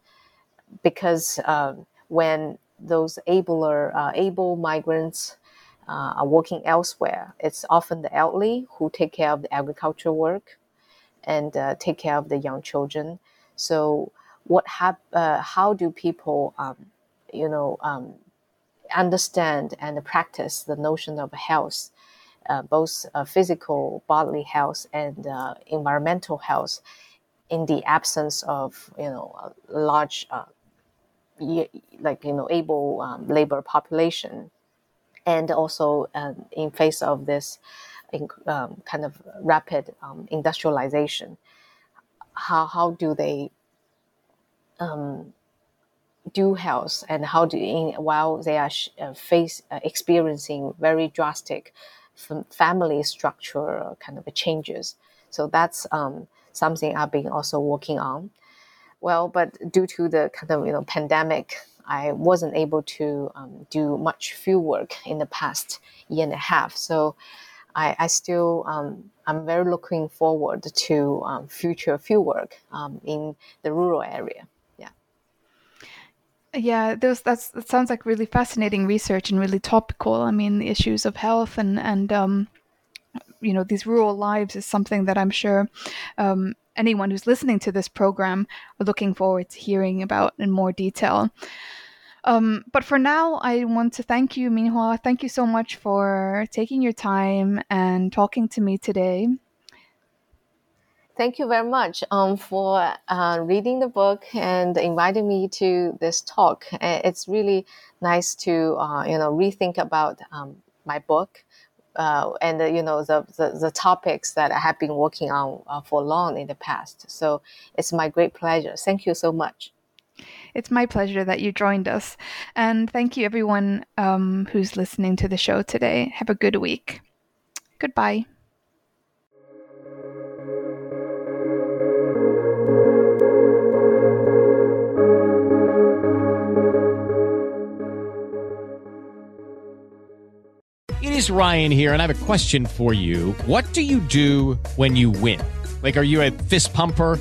because um, when those abler uh, able migrants uh, are working elsewhere, it's often the elderly who take care of the agricultural work and uh, take care of the young children. So, what hap- uh, How do people, um, you know, um, understand and practice the notion of health, uh, both uh, physical bodily health and uh, environmental health, in the absence of you know a large, uh, like you know, able um, labor population, and also um, in face of this um, kind of rapid um, industrialization. How, how do they um, do health and how do in, while they are uh, face uh, experiencing very drastic family structure kind of changes. So that's um, something I've been also working on. Well, but due to the kind of you know pandemic, I wasn't able to um, do much field work in the past year and a half. So I, I still um, I'm very looking forward to um, future field work um, in the rural area. Yeah. Yeah, those that's that sounds like really fascinating research and really topical. I mean, the issues of health and and um, you know these rural lives is something that I'm sure um, anyone who's listening to this program are looking forward to hearing about in more detail. Um, but for now, I want to thank you, Minhua. Thank you so much for taking your time and talking to me today. Thank you very much um, for uh, reading the book and inviting me to this talk. It's really nice to uh, you know rethink about um, my book uh, and you know the, the, the topics that I have been working on uh, for long in the past. So it's my great pleasure. Thank you so much. It's my pleasure that you joined us, and thank you everyone um, who's listening to the show today. Have a good week. Goodbye. It is Ryan here, and I have a question for you. What do you do when you win? Like, are you a fist pumper?